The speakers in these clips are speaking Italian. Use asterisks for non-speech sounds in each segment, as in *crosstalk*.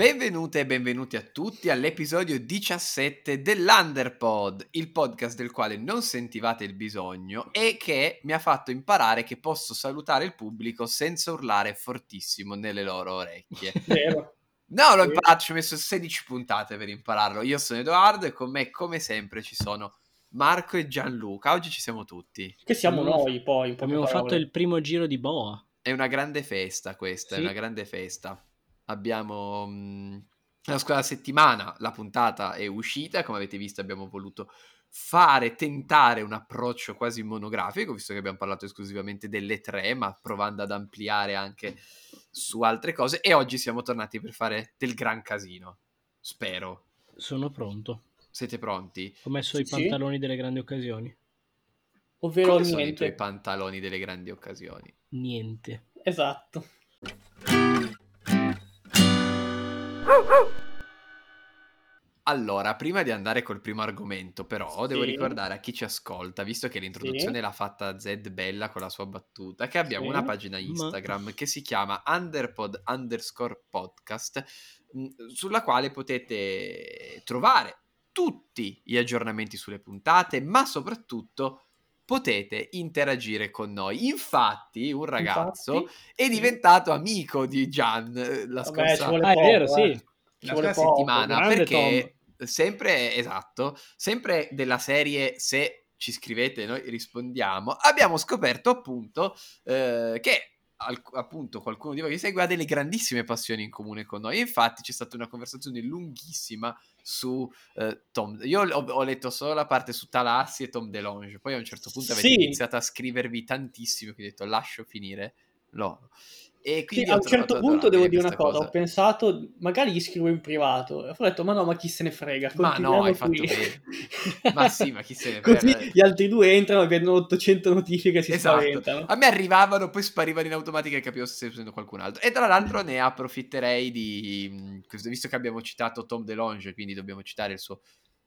Benvenute e benvenuti a tutti all'episodio 17 dell'Underpod, il podcast del quale non sentivate il bisogno e che mi ha fatto imparare che posso salutare il pubblico senza urlare fortissimo nelle loro orecchie. *laughs* Vero. No, l'ho imparato, ci ho messo 16 puntate per impararlo. Io sono Edoardo e con me, come sempre, ci sono Marco e Gianluca. Oggi ci siamo tutti. Che siamo Abbiamo- noi poi. Abbiamo parole. fatto il primo giro di boa. È una grande festa questa, Sì. è una grande festa. Abbiamo mh, la scorsa settimana la puntata è uscita, come avete visto abbiamo voluto fare, tentare un approccio quasi monografico, visto che abbiamo parlato esclusivamente delle tre, ma provando ad ampliare anche su altre cose e oggi siamo tornati per fare del gran casino. Spero. Sono pronto. Siete pronti? Ho messo Sì, i sì. pantaloni delle grandi occasioni. Ovvero Quali sono i niente. tuoi pantaloni delle grandi occasioni? Niente. Esatto. Allora, prima di andare col primo argomento, però, devo Sì. ricordare a chi ci ascolta, visto che l'introduzione l'ha fatta Zed Bella con la sua battuta, che abbiamo Sì. una pagina Instagram che si chiama underpod underscore podcast, mh, sulla quale potete trovare tutti gli aggiornamenti sulle puntate, ma soprattutto potete interagire con noi. Infatti, un ragazzo Infatti, è diventato amico di Gian eh, la Vabbè, scorsa ci vuole Ah, è vero, eh. sì. La scorsa settimana perché sempre esatto sempre della serie se ci scrivete noi rispondiamo abbiamo scoperto appunto eh, che al- appunto qualcuno di voi che segue ha delle grandissime passioni in comune con noi infatti c'è stata una conversazione lunghissima su eh, Tom io ho, ho letto solo la parte su Talassi e Tom DeLonge poi a un certo punto avete Sì. iniziato a scrivervi tantissimo che ho detto lascio finire loro e Sì, quindi a ho un certo punto devo dire una questa cosa, ho pensato, magari gli scrivo in privato, e ho detto, ma no, ma chi se ne frega, Ma no, hai fatto qui. bene. *laughs* Ma sì, ma chi se ne Così frega. gli altri due entrano e vedono 800 notifiche e si Esatto. spaventano. A me arrivavano, poi sparivano in automatico e capivo se stesse facendo qualcun altro. E tra l'altro ne approfitterei di... Visto che abbiamo citato Tom DeLonge, quindi dobbiamo citare il suo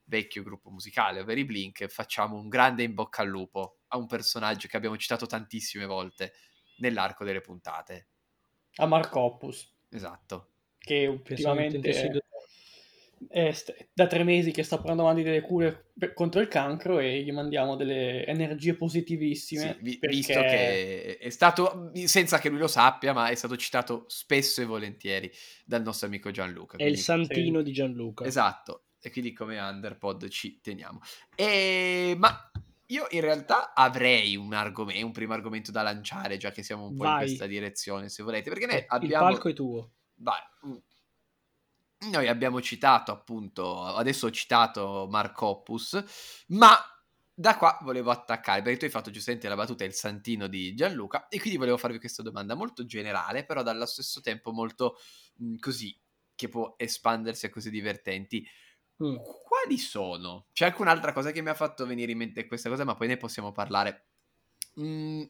vecchio gruppo musicale, ovvero i Blink, facciamo un grande in bocca al lupo a un personaggio che abbiamo citato tantissime volte nell'arco delle puntate. A Mark Hoppus, Esatto. che ultimamente due- è st- da tre mesi che sta portando avanti delle cure per- contro il cancro e gli mandiamo delle energie positivissime. Sì, vi- perché- Visto che è stato, senza che lui lo sappia, ma è stato citato spesso e volentieri dal nostro amico Gianluca. È il quindi- santino di Gianluca. Esatto, e quindi come Underpod ci teniamo. E... Ma io in realtà avrei un argomento, un primo argomento da lanciare, già che siamo un po' in Vai. questa direzione, se volete, perché noi Il abbiamo... palco è tuo. Vai. Mm. Noi abbiamo citato appunto, adesso ho citato Mark Hoppus, ma da qua volevo attaccare, perché tu hai fatto giustamente la battuta il santino di Gianluca, e quindi volevo farvi questa domanda molto generale, però dallo stesso tempo molto mh, così, che può espandersi a cose divertenti. Mm. Quali sono? C'è anche un'altra cosa che mi ha fatto venire in mente questa cosa, ma poi ne possiamo parlare. Mm,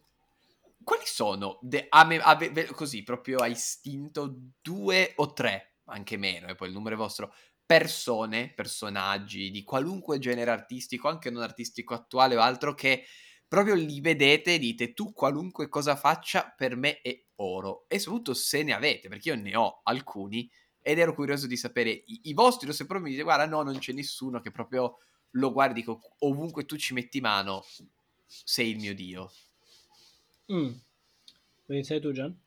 quali sono, de- a me- a ve- così proprio a istinto, due o tre, anche meno, e poi il numero è vostro, persone, personaggi di qualunque genere artistico, anche non artistico attuale o altro, che proprio li vedete e dite tu qualunque cosa faccia per me è oro. E soprattutto se ne avete, perché io ne ho alcuni ed ero curioso di sapere i, i vostri, o se proprio mi dite guarda no, non c'è nessuno che proprio lo guardi, dico, ovunque tu ci metti mano, sei il mio dio. Mm. Vuoi iniziare tu, Gian?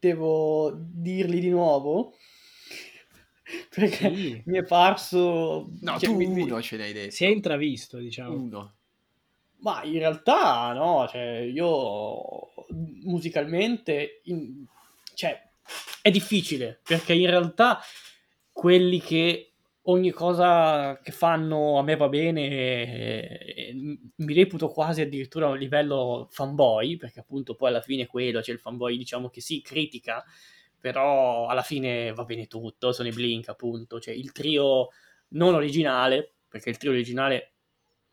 Devo dirli di nuovo? *laughs* Perché Sì. mi è parso... No, cioè, tu mi- mi- uno ce n'hai detto. Si è intravisto, diciamo. Uno. Ma in realtà no, cioè io musicalmente, in- cioè è difficile perché in realtà quelli che ogni cosa che fanno a me va bene eh, mi reputo quasi addirittura a un livello fanboy perché appunto poi alla fine è quello, c'è il fanboy diciamo che sì, critica, però alla fine va bene tutto, sono i Blink appunto, cioè il trio non originale, perché il trio originale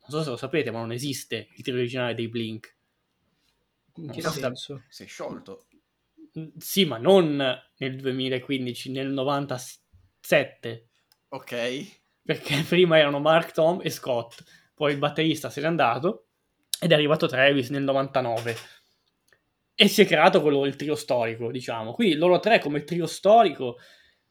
non so se lo sapete, ma non esiste il trio originale dei Blink. In che No, senso? Sei sciolto. Sì, ma non nel 2015, nel 97, Ok. perché *laughs* prima erano Mark, Tom e Scott, poi il batterista se n'è andato ed è arrivato Travis nel 99. E si è creato quello, il trio storico, diciamo. Quindi loro tre come trio storico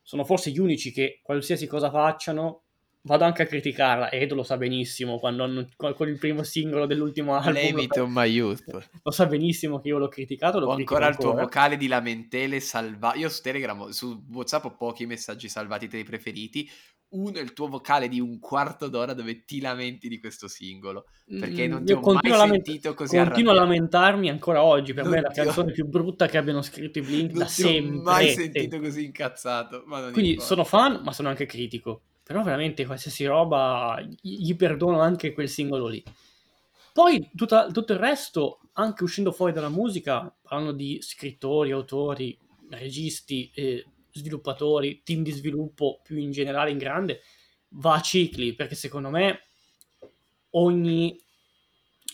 sono forse gli unici che qualsiasi cosa facciano vado anche a criticarla, Edo lo sa benissimo quando con il primo singolo dell'ultimo album. Blame it on my youth. Lo sa benissimo che io l'ho criticato. Lo ho ancora il tuo vocale di lamentele salvato. Io su Telegram, su WhatsApp ho pochi messaggi salvati tra i preferiti. Uno è il tuo vocale di un quarto d'ora dove ti lamenti di questo singolo. Perché non ti io ho mai lament- sentito così Continuo a lamentarmi ancora oggi. Per non me è la canzone ho... più brutta che abbiano scritto i Blink non da sempre. Non ho mai sentito così incazzato. Quindi importa. sono fan, ma sono anche critico. Però veramente qualsiasi roba gli perdono anche quel singolo lì. Poi tutta, tutto il resto, anche uscendo fuori dalla musica, parlando di scrittori, autori, registi, eh, sviluppatori, team di sviluppo più in generale in grande, va a cicli, perché secondo me ogni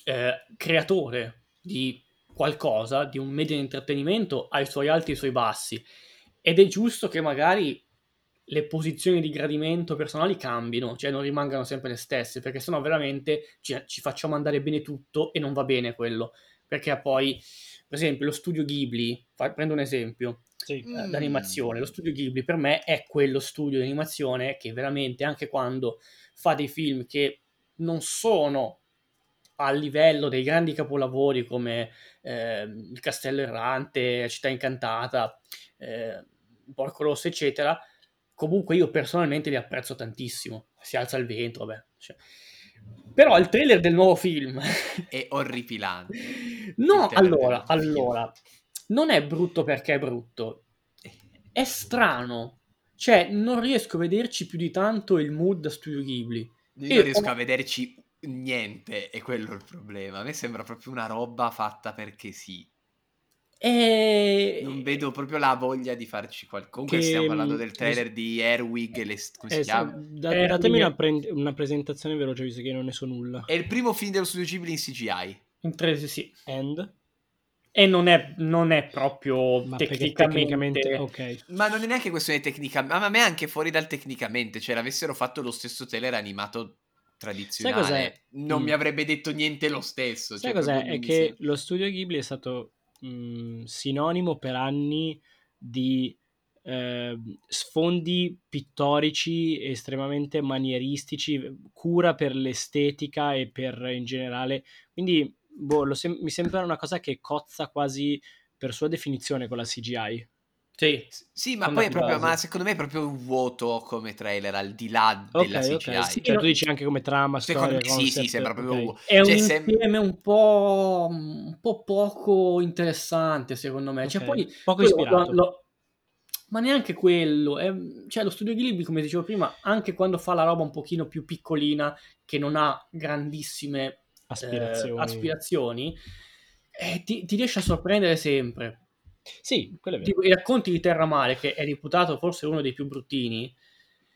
eh, creatore di qualcosa, di un media di intrattenimento, ha i suoi alti e i suoi bassi. Ed è giusto che magari le posizioni di gradimento personali cambino, cioè non rimangano sempre le stesse, perché sennò veramente ci, ci facciamo andare bene tutto e non va bene quello. Perché poi, per esempio, lo studio Ghibli, fa, prendo un esempio, sì. eh, d'animazione, lo studio Ghibli per me è quello studio di animazione che veramente, anche quando fa dei film che non sono a livello dei grandi capolavori come eh, Il Castello Errante, Città Incantata, eh, Porco Rosso, eccetera, comunque io personalmente li apprezzo tantissimo. Si alza il vento, vabbè. Cioè. Però il trailer del nuovo film è orripilante. *laughs* no, allora, allora, non è brutto perché è brutto. È strano. Cioè, non riesco a vederci più di tanto il mood da Studio Ghibli. Io non riesco ho... a vederci niente, è quello il problema. A me sembra proprio una roba fatta perché sì. E... Non vedo proprio la voglia di farci qualcosa. Comunque che... stiamo parlando del trailer di Airwig, le... come si eh, chiama? Da, Airwig... Datemi una, pre- una, presentazione veloce visto che io non ne so nulla. È il primo film dello studio Ghibli in CGI. In 3 sì. And? E non è, non è proprio Ma tecnicamente... tecnicamente okay. Ma non è neanche questione tecnica, ma a me anche fuori dal tecnicamente, cioè l'avessero fatto lo stesso trailer animato tradizionale, non mm. mi avrebbe detto niente lo stesso. Sai cioè, cos'è? È che sembra... lo studio Ghibli è stato mh, sinonimo per anni di eh, sfondi pittorici estremamente manieristici, cura per l'estetica e per in generale. Quindi boh, sem- mi sembra una cosa che cozza quasi per sua definizione con la CGI. Sì, sì ma poi è proprio, ma secondo me è proprio un vuoto come trailer al di là della okay, CGI. Okay. Sì, cioè, tu dici anche come trama, secondo storia, me, Sì, sì, sembra proprio okay. È cioè, un insieme sem- un, po', un po' poco interessante, secondo me. Cioè, poi, poco ispirato. Lo, lo, ma neanche quello. È, cioè, lo studio Ghibli, come dicevo prima, anche quando fa la roba un pochino più piccolina, che non ha grandissime aspirazioni, eh, aspirazioni eh, ti, ti riesce a sorprendere sempre. Sì, quello è vero. Tipo, I racconti di Terra Mare, che è reputato forse uno dei più bruttini.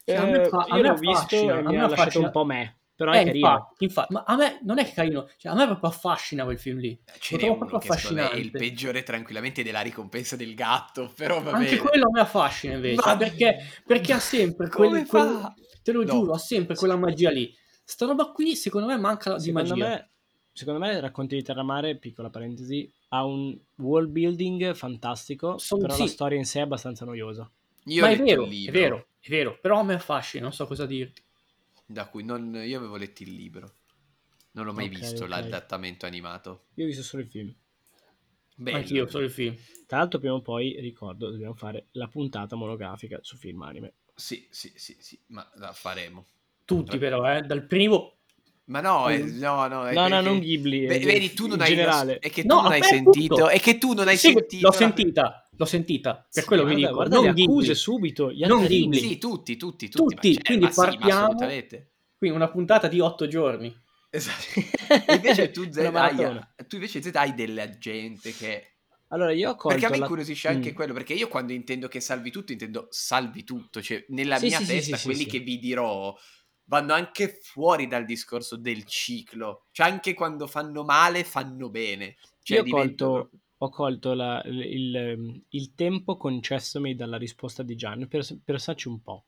Cioè, a me fa, io l'ho visto e mi ha lasciato un po' me. Però eh, è carino. Infatti, infatti, ma a me non è che carino, cioè, a me proprio affascina quel film lì. Eh, ce n'è proprio affascinante. È il peggiore tranquillamente della ricompensa del gatto, *laughs* però va Anche bene. quello a me affascina invece, ma... perché, perché ha sempre quel, quel, te lo no. giuro, ha sempre quella magia lì. Sta roba qui secondo me manca secondo di magia. Me, secondo me Racconti di Terramare, piccola parentesi, ha un world building fantastico, Son, però sì. la storia in sé è abbastanza noiosa. Io Ma è vero, è vero, è vero, però me affascina, non so cosa dirti. Da cui non, io avevo letto il libro, non l'ho mai okay, visto okay. l'adattamento animato. Io ho visto solo il film. Bello. Anch'io solo il film. Tra l'altro prima o poi, ricordo, dobbiamo fare la puntata monografica su film anime. Sì, sì, sì, sì, ma la faremo. Tutti però, eh, dal primo ma no, eh, no, no, no, no, non Ghibli. Beh, vedi, tu non hai generale. È che tu no, non hai sentito. È che tu non hai sì, sentito. L'ho sentita, l'ho sentita. Per sì, quello guarda, vi dico. Guarda non le accuse subito. Gli non Ghibli. Sì, tutti, tutti, tutti. tutti. quindi partiamo. quindi una puntata di otto giorni. Esatto. *laughs* invece tu, Z, hai, tu invece Z hai della gente che allora, io ho Perché a me incuriosisce la... anche mm. quello, perché io quando intendo che salvi tutto, intendo salvi tutto, cioè nella sì, mia sì, testa sì, quelli che vi dirò vanno anche fuori dal discorso del ciclo. Cioè, anche quando fanno male, fanno bene. Cioè, Io ho colto, ho colto la, il, il, tempo concessomi dalla risposta di Gian per pensarci un po'.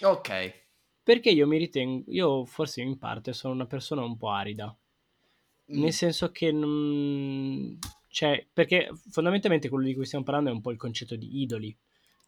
Ok. Perché io mi ritengo, io forse in parte sono una persona un po' arida. Mm. Nel senso che non... Cioè, perché fondamentalmente quello di cui stiamo parlando è un po' il concetto di idoli.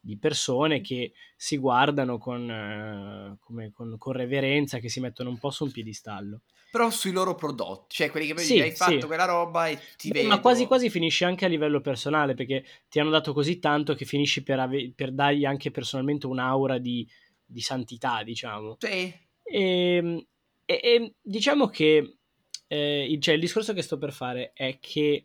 Di persone che si guardano con, eh, come- con- con reverenza, che si mettono un po' su un piedistallo. Però sui loro prodotti, cioè quelli che poi Sì, hai fatto sì. quella roba e ti Beh, vedo. Ma quasi quasi finisce anche a livello personale perché ti hanno dato così tanto che finisci per, ave- per dargli anche personalmente un'aura di, di santità, diciamo. Sì. E, e- e diciamo che eh, il, cioè, il discorso che sto per fare è che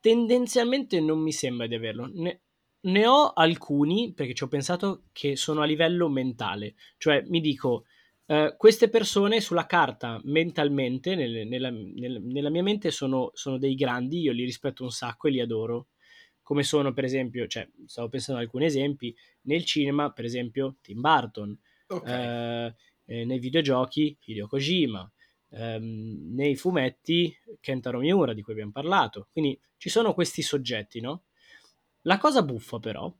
tendenzialmente non mi sembra di averlo. Ne, ne ho alcuni, perché ci ho pensato, che sono a livello mentale. Cioè, mi dico, eh, queste persone sulla carta, mentalmente, nel- nella, nel- nella mia mente sono, sono dei grandi, io li rispetto un sacco e li adoro. Come sono, per esempio, cioè, stavo pensando ad alcuni esempi, nel cinema, per esempio, Tim Burton, Ok. eh, eh, nei videogiochi Hideo Kojima, ehm, nei fumetti Kentaro Miura di cui abbiamo parlato. Quindi ci sono questi soggetti, no? La cosa buffa però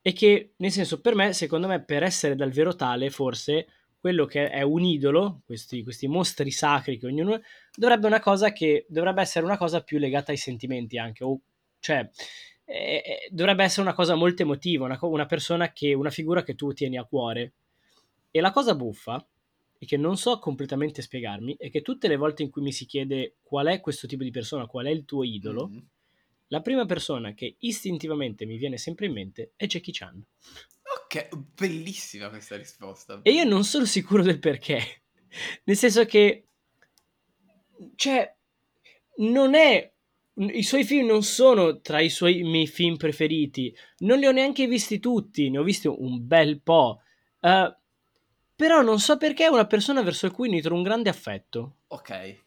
è che, nel senso, per me, secondo me, per essere davvero tale, forse quello che è un idolo, questi, questi mostri sacri che ognuno dovrebbe una cosa che dovrebbe essere una cosa più legata ai sentimenti anche, o cioè eh, dovrebbe essere una cosa molto emotiva, una, una persona che, una figura che tu tieni a cuore. E la cosa buffa, e che non so completamente spiegarmi, è che tutte le volte in cui mi si chiede qual è questo tipo di persona, qual è il tuo idolo, Mm. La prima persona che istintivamente mi viene sempre in mente è Jackie Chan. Ok, bellissima questa risposta. E io non sono sicuro del perché. Nel senso che, cioè, non è. I suoi film non sono tra i suoi miei film preferiti. Non li ho neanche visti tutti, ne ho visti un bel po'. Eh, però non so perché è una persona verso cui nutro un grande affetto. Ok.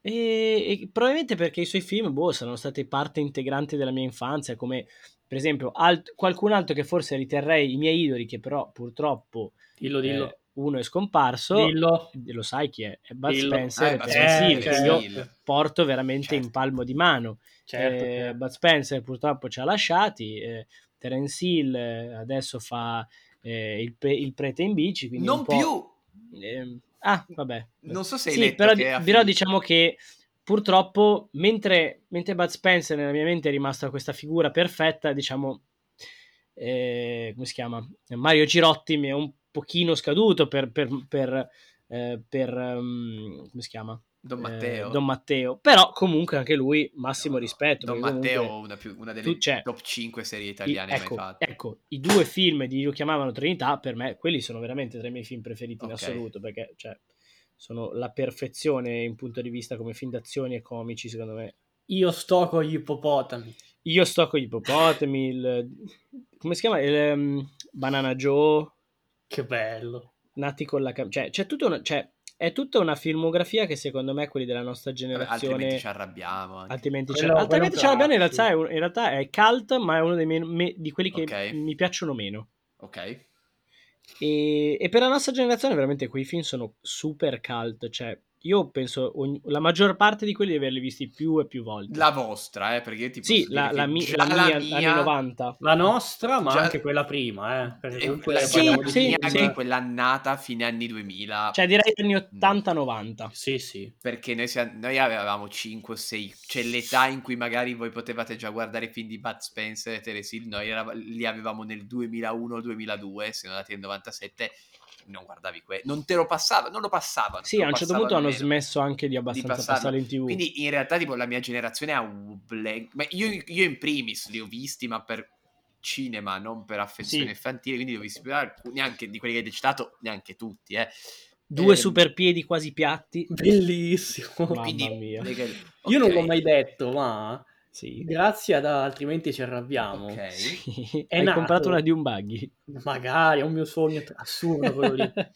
E, e probabilmente perché i suoi film, boh, saranno stati parte integrante della mia infanzia, come per esempio alt- qualcun altro che forse riterrei i miei idoli, che però purtroppo Dillo, dillo. eh, uno è scomparso. dillo. Lo sai chi è? È Bud Dillo. Spencer Eh, e ma Terence sì, Hill, che certo. io porto veramente Certo. in palmo di mano. Certo, Eh, certo. Bud Spencer purtroppo ci ha lasciati, eh, Terence Hill eh, adesso fa eh, il, pre- il prete in bici, quindi Non un po'... più. Ehm, ah, vabbè. Non so se hai Sì, però, di- però diciamo che purtroppo, mentre, mentre Bud Spencer nella mia mente è rimasta questa figura perfetta, diciamo, eh, come si chiama? Mario Girotti mi è un pochino scaduto per, per, per, eh, per, um, come si chiama? Don Eh, Matteo. Don Matteo. Però comunque anche lui massimo No, no. rispetto. Don Matteo, una, più- una delle tu- cioè, top 5 serie italiane ecco, mai fatte. ecco, i due film di lo chiamavano Trinità, per me quelli sono veramente tra i miei film preferiti in Ok. assoluto, perché cioè, sono la perfezione in punto di vista come film d'azione e comici, secondo me. Io sto con gli ippopotami. Io sto con gli ippopotami, il, come si chiama? Il, ehm, Banana Joe, Che bello. Nati con la cam- cioè, c'è tutta una, cioè, è tutta una filmografia che secondo me quelli della nostra generazione altrimenti ci arrabbiamo. anche. altrimenti Quello- c'è, altrimenti quello ce l'abbiamo in realtà, è, un- in realtà è cult ma è uno dei me- me- di quelli che Ok. mi piacciono meno Ok. e, e per la nostra generazione veramente quei film sono super cult cioè io penso ogni- la maggior parte di quelli di averli visti più e più volte La vostra, eh, perché io ti sì la, la mi- la la mia, mia, anni 90 La nostra, ma Già- anche quella prima, eh. Perché eh, comunque la ne sì, sì, anche sì. quell'annata fine anni 2000 cioè direi anni 80-90 Sì, sì. perché noi, siamo- noi avevamo 5 o 6 cioè l'età in cui magari voi potevate già guardare i film di Bud Spencer e Terence Hill noi erav- li avevamo nel 2001-2002 siamo andati nel 97 non guardavi quello non te lo passava non lo passavano sì lo a un certo punto hanno smesso anche di abbastanza passarlo. passare in tv quindi in realtà tipo la mia generazione ha un blank ma io, io in primis li ho visti ma per cinema non per affezione Sì. infantile quindi li ho visti neanche di quelli che hai citato neanche tutti eh. due Ehm, super piedi quasi piatti Bellissimo. Mamma quindi mia. Io non l'ho mai detto, ma sì, grazie ad altrimenti ci arrabbiamo. ok Sì. È hai nato- comprato una di un buggy Magari è un mio sogno assurdo quello lì. *laughs*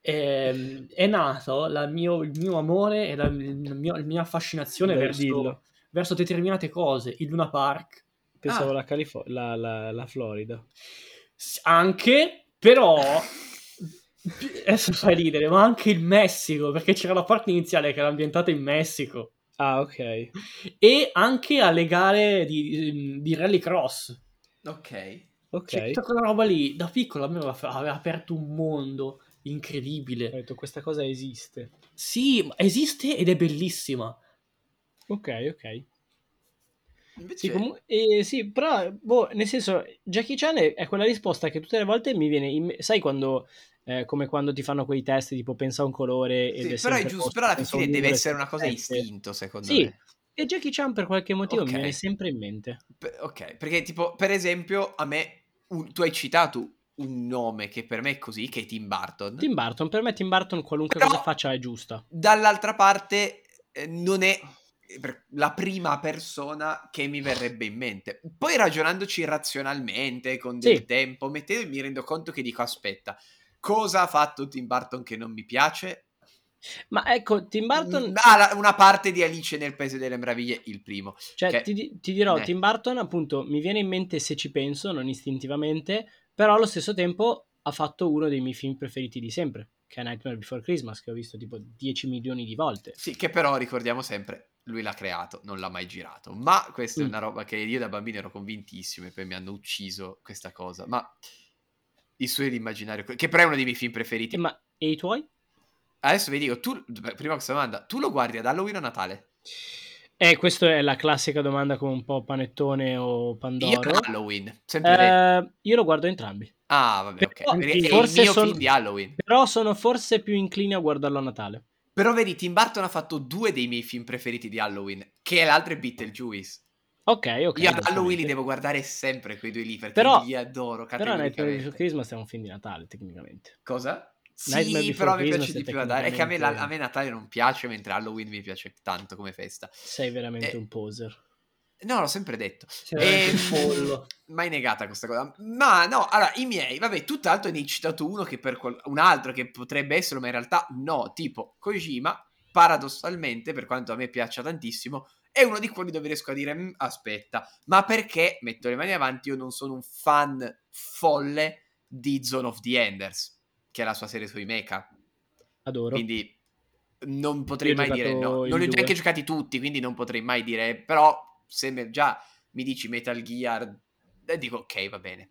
Ehm, è nato la mio- il mio amore e la, il mio- la mia affascinazione verso, verso determinate cose. Il Luna Park pensavo Ah. la, Califo- la, la, la Florida anche, però *laughs* adesso fai ridere, ma anche il Messico, perché c'era la parte iniziale che era ambientata in Messico ah ok e anche alle gare di, di rallycross. ok ok Cioè, tutta quella roba lì, da piccola a me aveva, aveva aperto un mondo ho incredibile. detto questa cosa esiste Sì, ma esiste ed è bellissima. ok ok Invece... Sì, comu- eh, sì, però, boh, nel senso, Jackie Chan è, è quella risposta che tutte le volte mi viene, in sai quando, eh, come quando ti fanno quei test, tipo pensa a un colore ed Sì, è però è giusto, però alla fine deve numero e essere una cosa sette. istinto, secondo Sì, me. e Jackie Chan per qualche motivo Ok. mi viene sempre in mente. Pe- ok, perché tipo, per esempio, a me, un- tu hai citato un nome che per me è così, che è Tim Burton. Tim Burton, per me Tim Burton qualunque Però- cosa faccia è giusta. Dall'altra parte, eh, non è la prima persona che mi verrebbe in mente. Poi ragionandoci razionalmente, con del Sì. tempo, mettendo, mi rendo conto che dico, aspetta, cosa ha fatto Tim Burton che non mi piace? Ma ecco, Tim Burton, Mm, ah, una parte di Alice nel Paese delle Meraviglie, il primo. cioè, che- ti, ti dirò, Eh. Tim Burton appunto mi viene in mente se ci penso, non istintivamente, però allo stesso tempo ha fatto uno dei miei film preferiti di sempre, che è Nightmare Before Christmas, che ho visto tipo 10 milioni di volte. Sì, che però ricordiamo sempre, lui l'ha creato, non l'ha mai girato. Ma questa è Mm. una roba che io da bambino ero convintissimo e poi mi hanno ucciso questa cosa. Ma il suo immaginario, che però è uno dei miei film preferiti. E, ma e i tuoi? Adesso vi dico, tu, prima questa domanda, tu lo guardi ad Halloween o Natale? Eh, questa è la classica domanda come un po' panettone o Io pandoro. ad Halloween. Eh, io lo guardo entrambi. Ah, vabbè, ok. però- Perché è forse il mio sono- film di Halloween. Però sono forse più incline a guardarlo a Natale. Però vedi, Tim Burton ha fatto due dei miei film preferiti di Halloween, che l'altro è Beetlejuice. Ok, ok. Io ad. Halloween li devo guardare sempre quei due lì, perché Però- li adoro Però categoricamente. Christmas è un film di Natale, tecnicamente. Cosa? Sì, però mi piace di più ad È che a me, la- a me Natale non piace, mentre Halloween mi piace tanto come festa. Sei veramente Eh, un poser. No, l'ho sempre detto. Veramente Ehm. Mai negata questa cosa. Ma no, allora, i miei, vabbè, tutt'altro ne hai citato uno che per qual- un altro che potrebbe esserlo, ma in realtà no, tipo Kojima, paradossalmente, per quanto a me piaccia tantissimo, è uno di quelli dove riesco a dire, "Mm, aspetta, ma perché, metto le mani avanti, io non sono un fan folle di Zone of the Enders, che è la sua serie sui mecha. Adoro. Quindi non potrei Io mai dire no. Non li ho neanche giocati tutti, quindi non potrei mai dire. Però se me- già mi dici Metal Gear, eh, dico ok, va bene.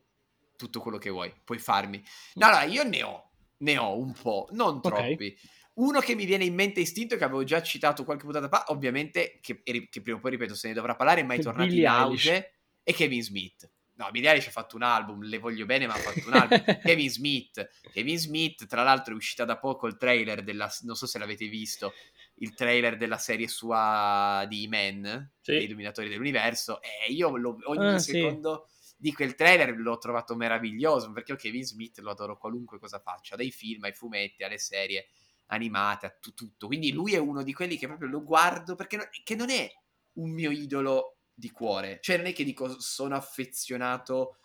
Tutto quello che vuoi, puoi farmi. No, allora io ne ho, ne ho un po', non troppi. Uno che mi viene in mente istinto, che avevo già citato qualche puntata fa, ovviamente, che, che prima o poi ripeto, se ne dovrà parlare, è mai tornato Billie in Eilish. auge, è Kevin Smith. No, Billie Eilish ha fatto un album, le voglio bene, ma ha fatto un album. *laughs* Kevin Smith. Kevin Smith, tra l'altro, è uscita da poco il trailer della. Non so se l'avete visto. Il trailer della serie sua di Man, Sì. dei Illuminatori dell'Universo. E io lo- ogni Ah, sì. secondo di quel trailer l'ho trovato meraviglioso. Perché io Kevin Smith lo adoro qualunque cosa faccia, dai film ai fumetti, alle serie animate, a tu- tutto. Quindi lui è uno di quelli che proprio lo guardo perché che non è un mio idolo di cuore. Cioè, non è che dico sono affezionato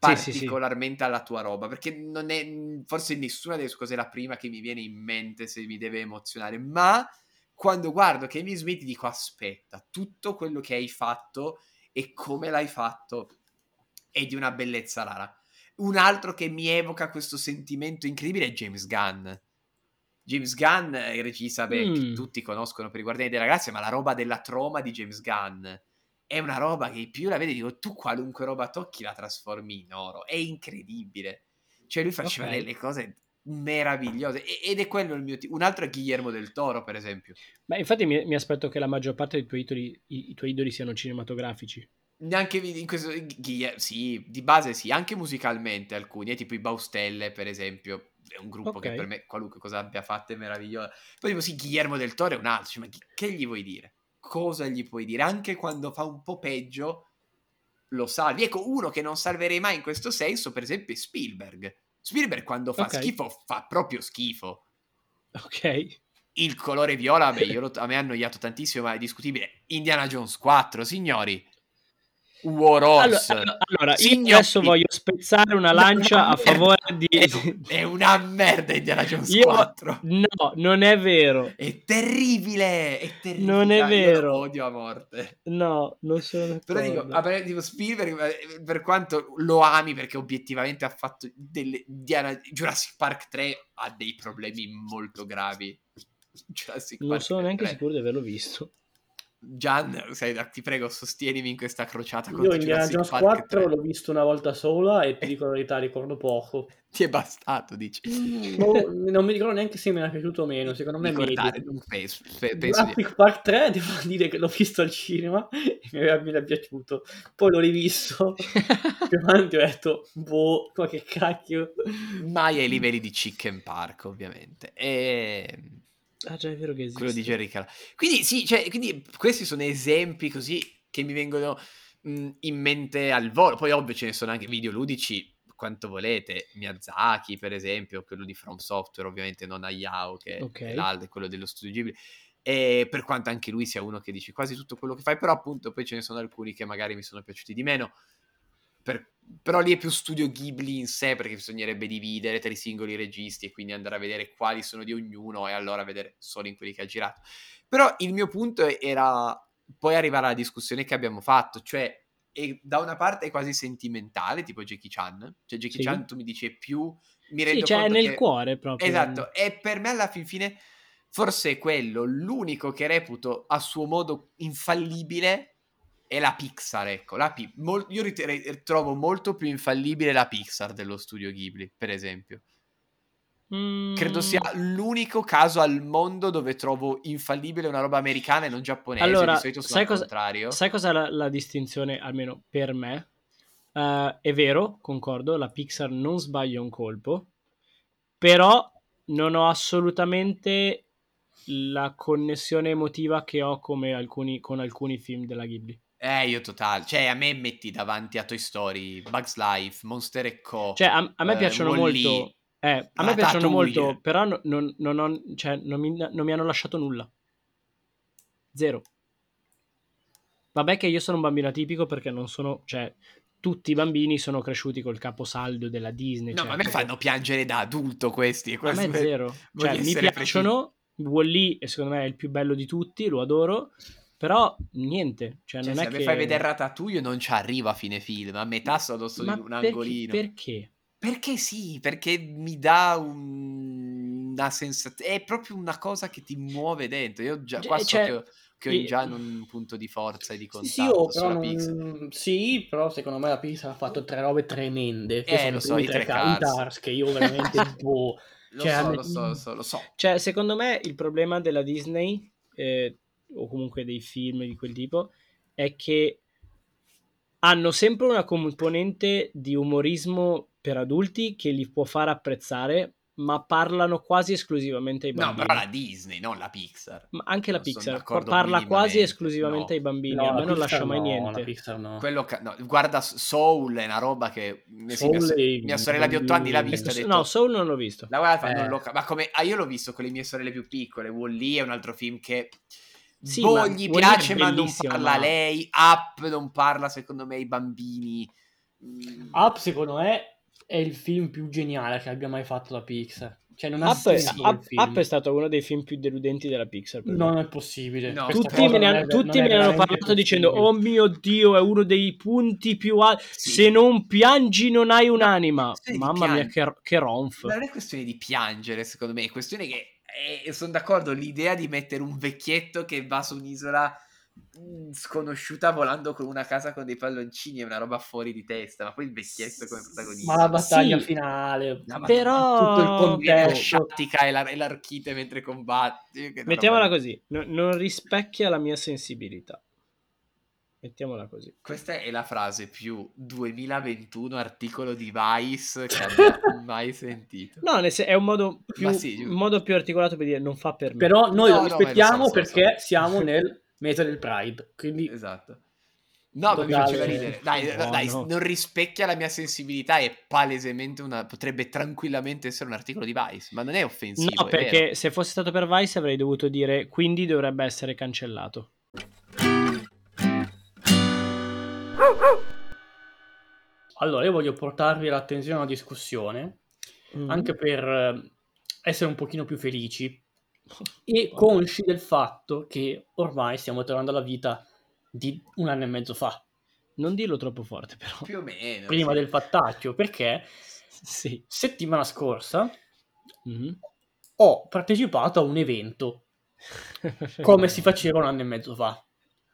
Sì, sì, sì. particolarmente alla tua roba, perché non è forse nessuna delle cose è la prima che mi viene in mente se mi deve emozionare, ma quando guardo Kevin Smith dico aspetta, tutto quello che hai fatto e come l'hai fatto è di una bellezza rara. Un altro che mi evoca questo sentimento incredibile è James Gunn. James Gunn, il regista beh, che Mm. tutti conoscono per i Guardiani della Galassia, ma la roba della troma di James Gunn è una roba che più la vedi dico tu qualunque roba tocchi la trasformi in oro. È incredibile. Cioè lui faceva Ok. delle cose meravigliose ed è quello il mio tipo. Un altro è Guillermo del Toro, per esempio. Beh, infatti mi, mi aspetto che la maggior parte dei tuoi idoli, i, i tuoi idoli siano cinematografici. Neanche in questo Guille- sì, di base sì, anche musicalmente alcuni, eh, tipo i Baustelle, per esempio. È un gruppo che Ok. per me qualunque cosa abbia fatto è meraviglioso. Poi tipo sì, Guillermo del Toro è un altro, cioè, ma chi- che gli vuoi dire? Cosa gli puoi dire? Anche quando fa un po' peggio lo salvi. Ecco, uno che non salverei mai in questo senso, per esempio, è Spielberg. Spielberg quando fa Ok. schifo fa proprio schifo. Ok. Il colore viola, beh, lo- a me ha annoiato tantissimo, ma è discutibile. Indiana Jones 4, signori. War Allora, Horse. allora, allora, io Signori. adesso voglio spezzare una lancia a favore di... È, una merda Indiana Jones Io- 4. No, non è vero. È terribile, è terribile. Non è Io vero. odio a morte. No, non sono *laughs* Però dico, me, tipo Spielberg, eh, per quanto lo ami perché obiettivamente ha fatto delle Indiana- Jurassic Park 3 ha dei problemi molto gravi. Jurassic Non Park sono neanche 3. sicuro di averlo visto. Gian, sei- ti prego, sostienimi in questa crociata Io Indiana Jurassic Jones Park 4 3. l'ho visto una volta sola e ti dico la verità, ricordo poco. Ti è bastato, dici. Boh, non mi ricordo neanche se mi era piaciuto o meno, secondo me medio. non penso, pe- penso di... Jurassic Park 3 devo dire che l'ho visto al cinema e mi era, mi era piaciuto. Poi l'ho rivisto *laughs* più avanti ho detto, boh, ma che cacchio. Mai ai livelli di Chicken Park, ovviamente. E... Ah, già, è vero che esiste. quello di Jerry Cal- Quindi sì, cioè, quindi questi sono esempi così che mi vengono mh, in mente al volo. Poi ovvio ce ne sono anche videoludici quanto volete. Miyazaki, per esempio, quello di From Software, ovviamente non Hayao, che Ok. è l'altro, quello dello studio Ghibli. E per quanto anche lui sia uno che dice quasi tutto quello che fai, però appunto poi ce ne sono alcuni che magari mi sono piaciuti di meno. Per- Però lì è più studio Ghibli in sé perché bisognerebbe dividere tra i singoli registi e quindi andare a vedere quali sono di ognuno e allora vedere solo in quelli che ha girato. Però il mio punto era poi arrivare alla discussione che abbiamo fatto, cioè da una parte è quasi sentimentale, tipo Jackie Chan, cioè Jackie Sì. Chan tu mi dici più... Mi Sì, rendo cioè è conto nel che- cuore proprio. Esatto, e per me alla fin fine forse è quello, l'unico che reputo a suo modo infallibile è la Pixar, ecco, la Pi- mol- io riterei- trovo molto più infallibile la Pixar dello studio Ghibli, per esempio. Credo Mm, sia l'unico caso al mondo dove trovo infallibile una roba americana e non giapponese, Allora, di solito sono sai cosa- contrario. Sai cos'è la, la distinzione, almeno per me? Eh, è vero, concordo, la Pixar non sbaglia un colpo, però non ho assolutamente la connessione emotiva che ho come alcuni- con alcuni film della Ghibli. Eh, io totale, cioè a me metti davanti a Toy Story, Bugs Life, Monster Co. Cioè, a, a me eh, piacciono Wall-E, molto... Eh, a me piacciono Ratatouille. molto, però no- non, non cioè, non mi, non mi hanno lasciato nulla. Zero. Vabbè che io sono un bambino atipico perché non sono... Cioè, tutti i bambini sono cresciuti col caposaldo della Disney. No, cioè, ma a me proprio- fanno piangere da adulto questi. A me zero. *laughs* voglio Cioè, mi piacciono. Wall-E e secondo me è il più bello di tutti, lo adoro. Però niente. Cioè, Cioè, non se è mi che... fai vedere Ratatouille non ci arrivo a fine film, a metà solo Ma in un perché- angolino. Perché? Perché sì, perché mi dà un- una sensazione, è proprio una cosa che ti muove dentro. Io già, Cioè- qua so cioè, che ho, che ho Gian un punto di forza e di Sì, sì, contatto io, sulla però Pixar. non... sì, però secondo me la Pixar ha fatto tre robe tremende. Che Eh, sono lo so, i tre cars. Cars, che io veramente... *laughs* boh, Lo cioè, so, me- lo so, lo so, lo so. Cioè, secondo me il problema della Disney, eh, o comunque dei film di quel tipo, è che hanno sempre una componente di umorismo per adulti che li può far apprezzare, ma parlano quasi esclusivamente ai No, bambini. però la Disney, non la Pixar. Ma anche la Non Pixar parla quasi esclusivamente no. ai bambini, no, a me la non Pixar lascia mai no, niente. La Pixar no. Quello ca- no, guarda, Soul è una roba che sì, mia, so- mia sorella di 8 anni l'ha vista detto No, Soul non l'ho visto. La guarda, fa, Eh. non ca- ma come ah, io l'ho visto con le mie sorelle più piccole. Wall-E è un altro film che Sì, boh, ma gli piace, ma non parla ma- lei. Up non parla, secondo me, ai bambini. Mm, Up, secondo me, è il film più geniale che abbia mai fatto la Pixar. Cioè, non ha Up, è- Up-. Up è stato uno dei film più deludenti della Pixar. per me. Non è possibile. No. Tutti me ne, non hanno, è- tutti non me ne hanno parlato dicendo oh mio dio è uno dei punti più alti Sì. se non piangi non hai un'anima mamma mia che, che ronf non è questione di piangere, secondo me, è questione che eh, sono d'accordo. L'idea di mettere un vecchietto che va su un'isola mm, sconosciuta volando con una casa con dei palloncini è una roba fuori di testa. Ma poi il vecchietto come protagonista. Ma la battaglia Sì. finale, ma- però tutto il Viene la contesto. sciatica e, la- e l'archite mentre combatti. mettiamola roba- così no- non rispecchia la mia sensibilità mettiamola così Questa è la frase più 2021 articolo di Vice che abbia *laughs* mai sentito. no è un modo più, sì, un modo più articolato per dire non fa per me Però noi No, lo no, rispettiamo lo so, lo so, perché lo so. siamo *laughs* nel mese del Pride. Quindi Esatto. No, ma mi faceva ridere. Dai, No, dai, no. non rispecchia la mia sensibilità. È palesemente una. Potrebbe tranquillamente essere un articolo di Vice, ma non è offensivo. no è vero. perché se fosse stato per Vice avrei dovuto dire quindi dovrebbe essere cancellato allora io voglio portarvi l'attenzione a una discussione Mm. anche per eh, essere un pochino più felici *laughs* e consci del fatto che ormai stiamo tornando alla vita di un anno e mezzo fa, non dirlo troppo forte però Più o meno. prima sì. del fattaccio, perché sì settimana scorsa Mhm. ho partecipato a un evento come si faceva un anno e mezzo fa.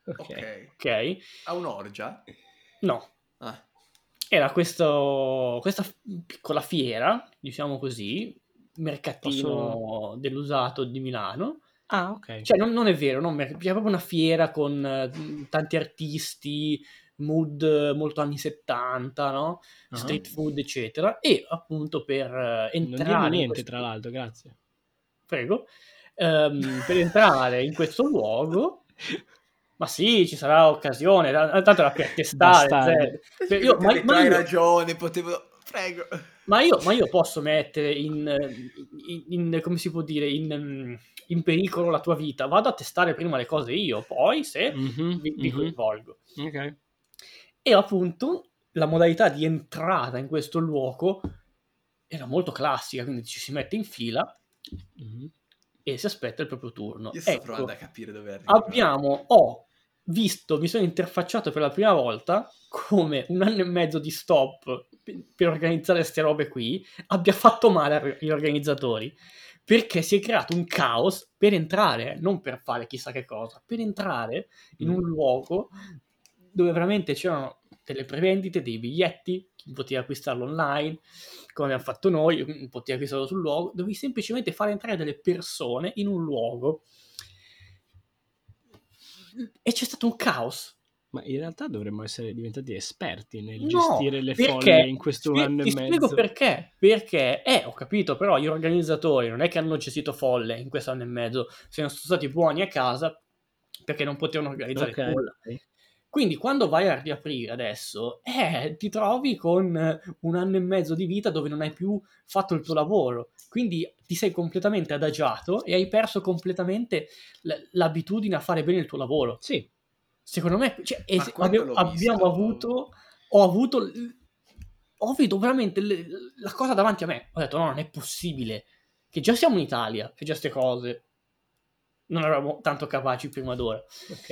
Ok. Ok. ok? Ha un'orgia? No, Ah. Era questo, questa piccola fiera, diciamo così, mercatino dell'usato di Milano. Ah, ok. Cioè, non, non è vero, non merc- c'è proprio una fiera con eh, tanti artisti, mood molto anni 70, no? Ah. Street food, eccetera. E appunto per eh, Non entrare... in niente, questo- tra l'altro, grazie. Prego. Ehm, per entrare in questo luogo... *laughs* Ma sì, ci sarà occasione, ta- tanto era per *laughs* testare. Cioè, io- ma, ma hai io- ragione, potevo... Prego. ma io, ma io posso mettere in, in- in- come si può dire, in, mm, in pericolo la tua vita. Vado a testare prima le cose io, poi se Mhm, vi, vi mhm. coinvolgo. Ok. E appunto la modalità di entrata in questo luogo era molto classica, quindi ci si mette in fila Mhm. e si aspetta il proprio turno. Io sto Ecco, provando a capire dove arriva. abbiamo, ho visto, mi sono interfacciato per la prima volta come un anno e mezzo di stop per- organizzare queste robe qui abbia fatto male agli organizzatori perché si è creato un caos per entrare, non per fare chissà che cosa, per entrare in Mm. un luogo dove veramente c'erano delle prevendite, dei biglietti, chi poteva acquistarlo online, come abbiamo fatto noi, potevi acquistarlo sul luogo, dovevi semplicemente fare entrare delle persone in un luogo e c'è stato un caos. Ma in realtà dovremmo essere diventati esperti nel No, gestire le perché- folle in questo spie- anno ti e spiego mezzo. perché. Perché, eh, ho capito, però gli organizzatori non è che hanno gestito folle in questo anno e mezzo, sono stati buoni a casa perché non potevano organizzare Ok. nulla. Quindi quando vai a riaprire adesso, eh, ti trovi con un anno e mezzo di vita dove non hai più fatto il tuo lavoro. Quindi ti sei completamente adagiato e hai perso completamente l- l'abitudine a fare bene il tuo lavoro. Sì, Secondo me, cioè, es- abbiamo, abbiamo avuto, ho avuto, l- ho avuto veramente l- la cosa davanti a me. Ho detto, no, non è possibile che già siamo in Italia e già queste cose non eravamo tanto capaci prima d'ora. ok.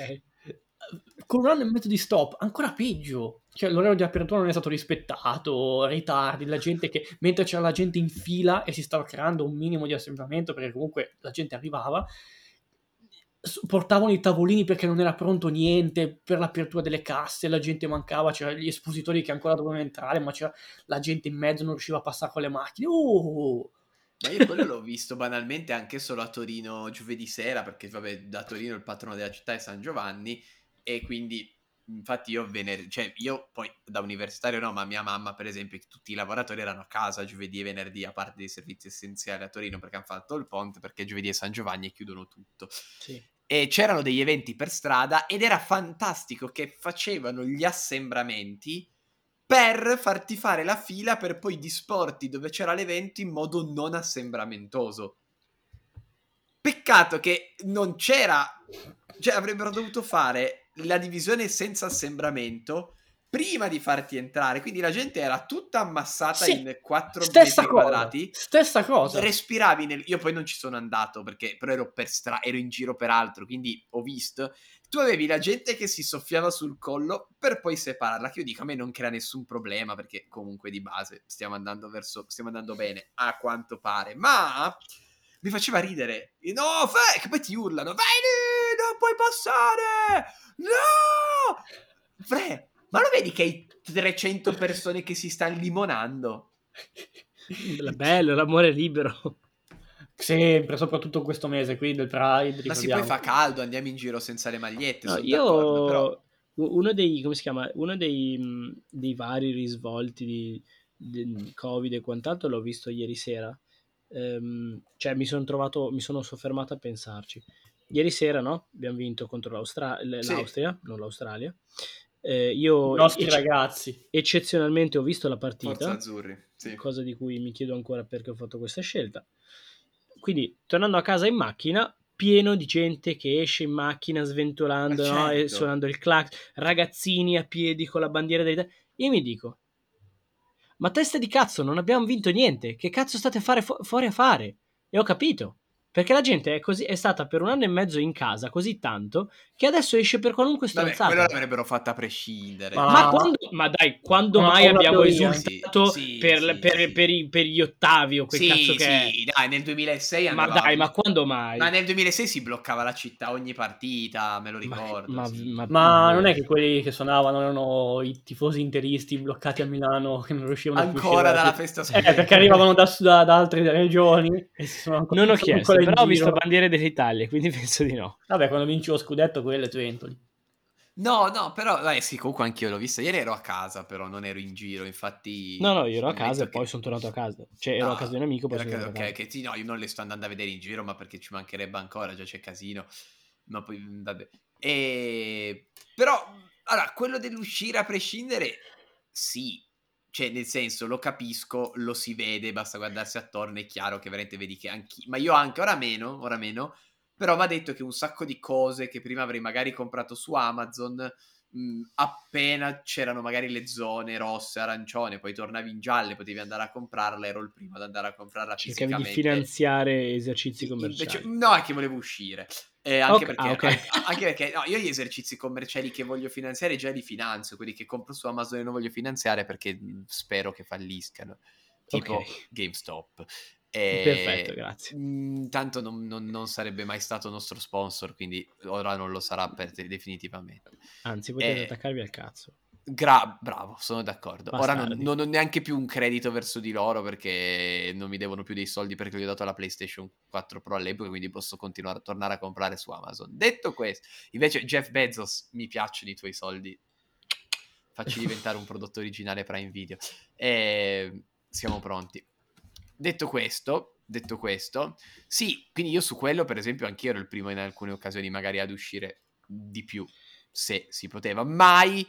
Con un anno e mezzo di stop, ancora peggio. Cioè, l'orario di apertura non è stato rispettato, ritardi, la gente che, mentre c'era la gente in fila e si stava creando un minimo di assemblamento, perché comunque la gente arrivava, portavano i tavolini perché non era pronto niente per l'apertura delle casse, la gente mancava, c'erano gli espositori che ancora dovevano entrare, ma c'era la gente in mezzo, non riusciva a passare con le macchine. Oh! Ma io quello l'ho visto banalmente anche solo a Torino giovedì sera, perché vabbè, da Torino il patrono della città è San Giovanni e quindi infatti io venerdì, cioè io poi da universitario no, ma mia mamma per esempio, tutti i lavoratori erano a casa giovedì e venerdì a parte dei servizi essenziali a Torino perché hanno fatto il ponte, perché giovedì è San Giovanni e chiudono tutto. Sì. E c'erano degli eventi per strada ed era fantastico che facevano gli assembramenti per farti fare la fila per poi disporti dove c'era l'evento in modo non assembramentoso. Peccato che non c'era, cioè avrebbero dovuto fare la divisione senza assembramento prima di farti entrare, quindi la gente era tutta ammassata Sì, in 4 Stessa metri cosa, quadrati. stessa cosa. respiravi nel... io poi non ci sono andato perché però ero per stra... ero in giro per altro quindi ho visto. Tu avevi la gente che si soffiava sul collo per poi separarla che io dico a me non crea nessun problema perché comunque di base stiamo andando verso stiamo andando bene a quanto pare. Ma mi faceva ridere. No fai che poi ti urlano vai lì puoi passare no Fre, ma lo vedi che hai 300 persone che si stanno limonando Bello, l'amore libero. Sempre, soprattutto questo mese qui del Pride. Ma sì, ricordiamo. poi fa caldo, andiamo in giro senza le magliette. No, io però... uno dei, come si chiama, uno dei, mh, dei vari risvolti di, di Covid e quant'altro l'ho visto ieri sera. Ehm, cioè mi sono trovato, mi sono soffermato a pensarci. Ieri sera, no? Abbiamo vinto contro l'Austra- l- Sì. l'Austria, non l'Australia. Eh, io I nostri ecce- ragazzi. eccezionalmente ho visto la Forza partita azzurri, sì. cosa di cui mi chiedo ancora perché ho fatto questa scelta. Quindi, tornando a casa in macchina, pieno di gente che esce in macchina sventolando Ma no? e certo. suonando il clac, ragazzini a piedi con la bandiera dell'Italia. Io mi dico, ma testa di cazzo, non abbiamo vinto niente. Che cazzo state a fare fu- fuori a fare? E ho capito. Perché la gente è, così, è stata per un anno e mezzo in casa così tanto che adesso esce per qualunque Vabbè, stronzata. quello l'avrebero fatta a prescindere. Ma- Ma, quando, ma dai, quando Ma mai abbiamo teoria. esultato Sì, sì, per, sì, per- sì. per i- per gli ottavi o quel sì, cazzo che è? sì, dai, nel 2006 Ma dai, ma quando mai? Ma nel 2006 si bloccava la città ogni partita, me lo ricordo. ma- sì. ma- Ma non è che quelli che suonavano erano i tifosi interisti bloccati a Milano che non riuscivano a Ancora dalla festa Eh, perché arrivavano da, da- da altre regioni e si sono ancora, Non ho chiesto, però ho visto giro. bandiere dell'Italia, quindi *laughs* penso di no. Vabbè, quando vinci lo scudetto, quelle Trentoli. No, no, però, dai, sì, comunque anch'io l'ho vista. Ieri ero a casa, però non ero in giro, infatti... No, no, io ero a casa e che- poi sono tornato a casa. Cioè, ero No, a casa di un amico, poi sono che- tornato a ok, casa. che sì, no, io non le sto andando a vedere in giro, ma perché ci mancherebbe ancora, già c'è casino. Ma poi, vabbè. E... Però, allora, quello dell'uscire a prescindere, sì. Cioè, nel senso, lo capisco, lo si vede, basta guardarsi attorno, è chiaro che veramente vedi che anche... Ma io anche, ora meno, ora meno, però va detto che un sacco di cose che prima avrei magari comprato su Amazon, mh, appena c'erano magari le zone rosse, arancione, poi tornavi in gialle, potevi andare a comprarla, ero il primo ad andare a comprarla Cercavi di finanziare esercizi commerciali. Invece, no, è che volevo uscire. Eh, anche, Ok, perché, ah, ok. anche, perché no, io gli esercizi commerciali che voglio finanziare già li finanzio, quelli che compro su Amazon e non voglio finanziare perché spero che falliscano, tipo Ok. GameStop. E- Perfetto, grazie. mh, tanto non, non- non sarebbe mai stato nostro sponsor, quindi ora non lo sarà per te definitivamente. Anzi, potete Eh, attaccarvi al cazzo. Gra- bravo, sono d'accordo. Ora non, Bastardi. non ho neanche più un credito verso di loro perché non mi devono più dei soldi perché gli ho dato la PlayStation 4 Pro all'epoca, quindi posso continuare a tornare a comprare su Amazon. Detto questo, invece Jeff Bezos, mi piacciono i tuoi soldi. Facci diventare un prodotto originale Prime Video. E siamo pronti. Detto questo, detto questo, sì, quindi io su quello, per esempio, anch'io ero il primo in alcune occasioni magari ad uscire di più, se si poteva. Mai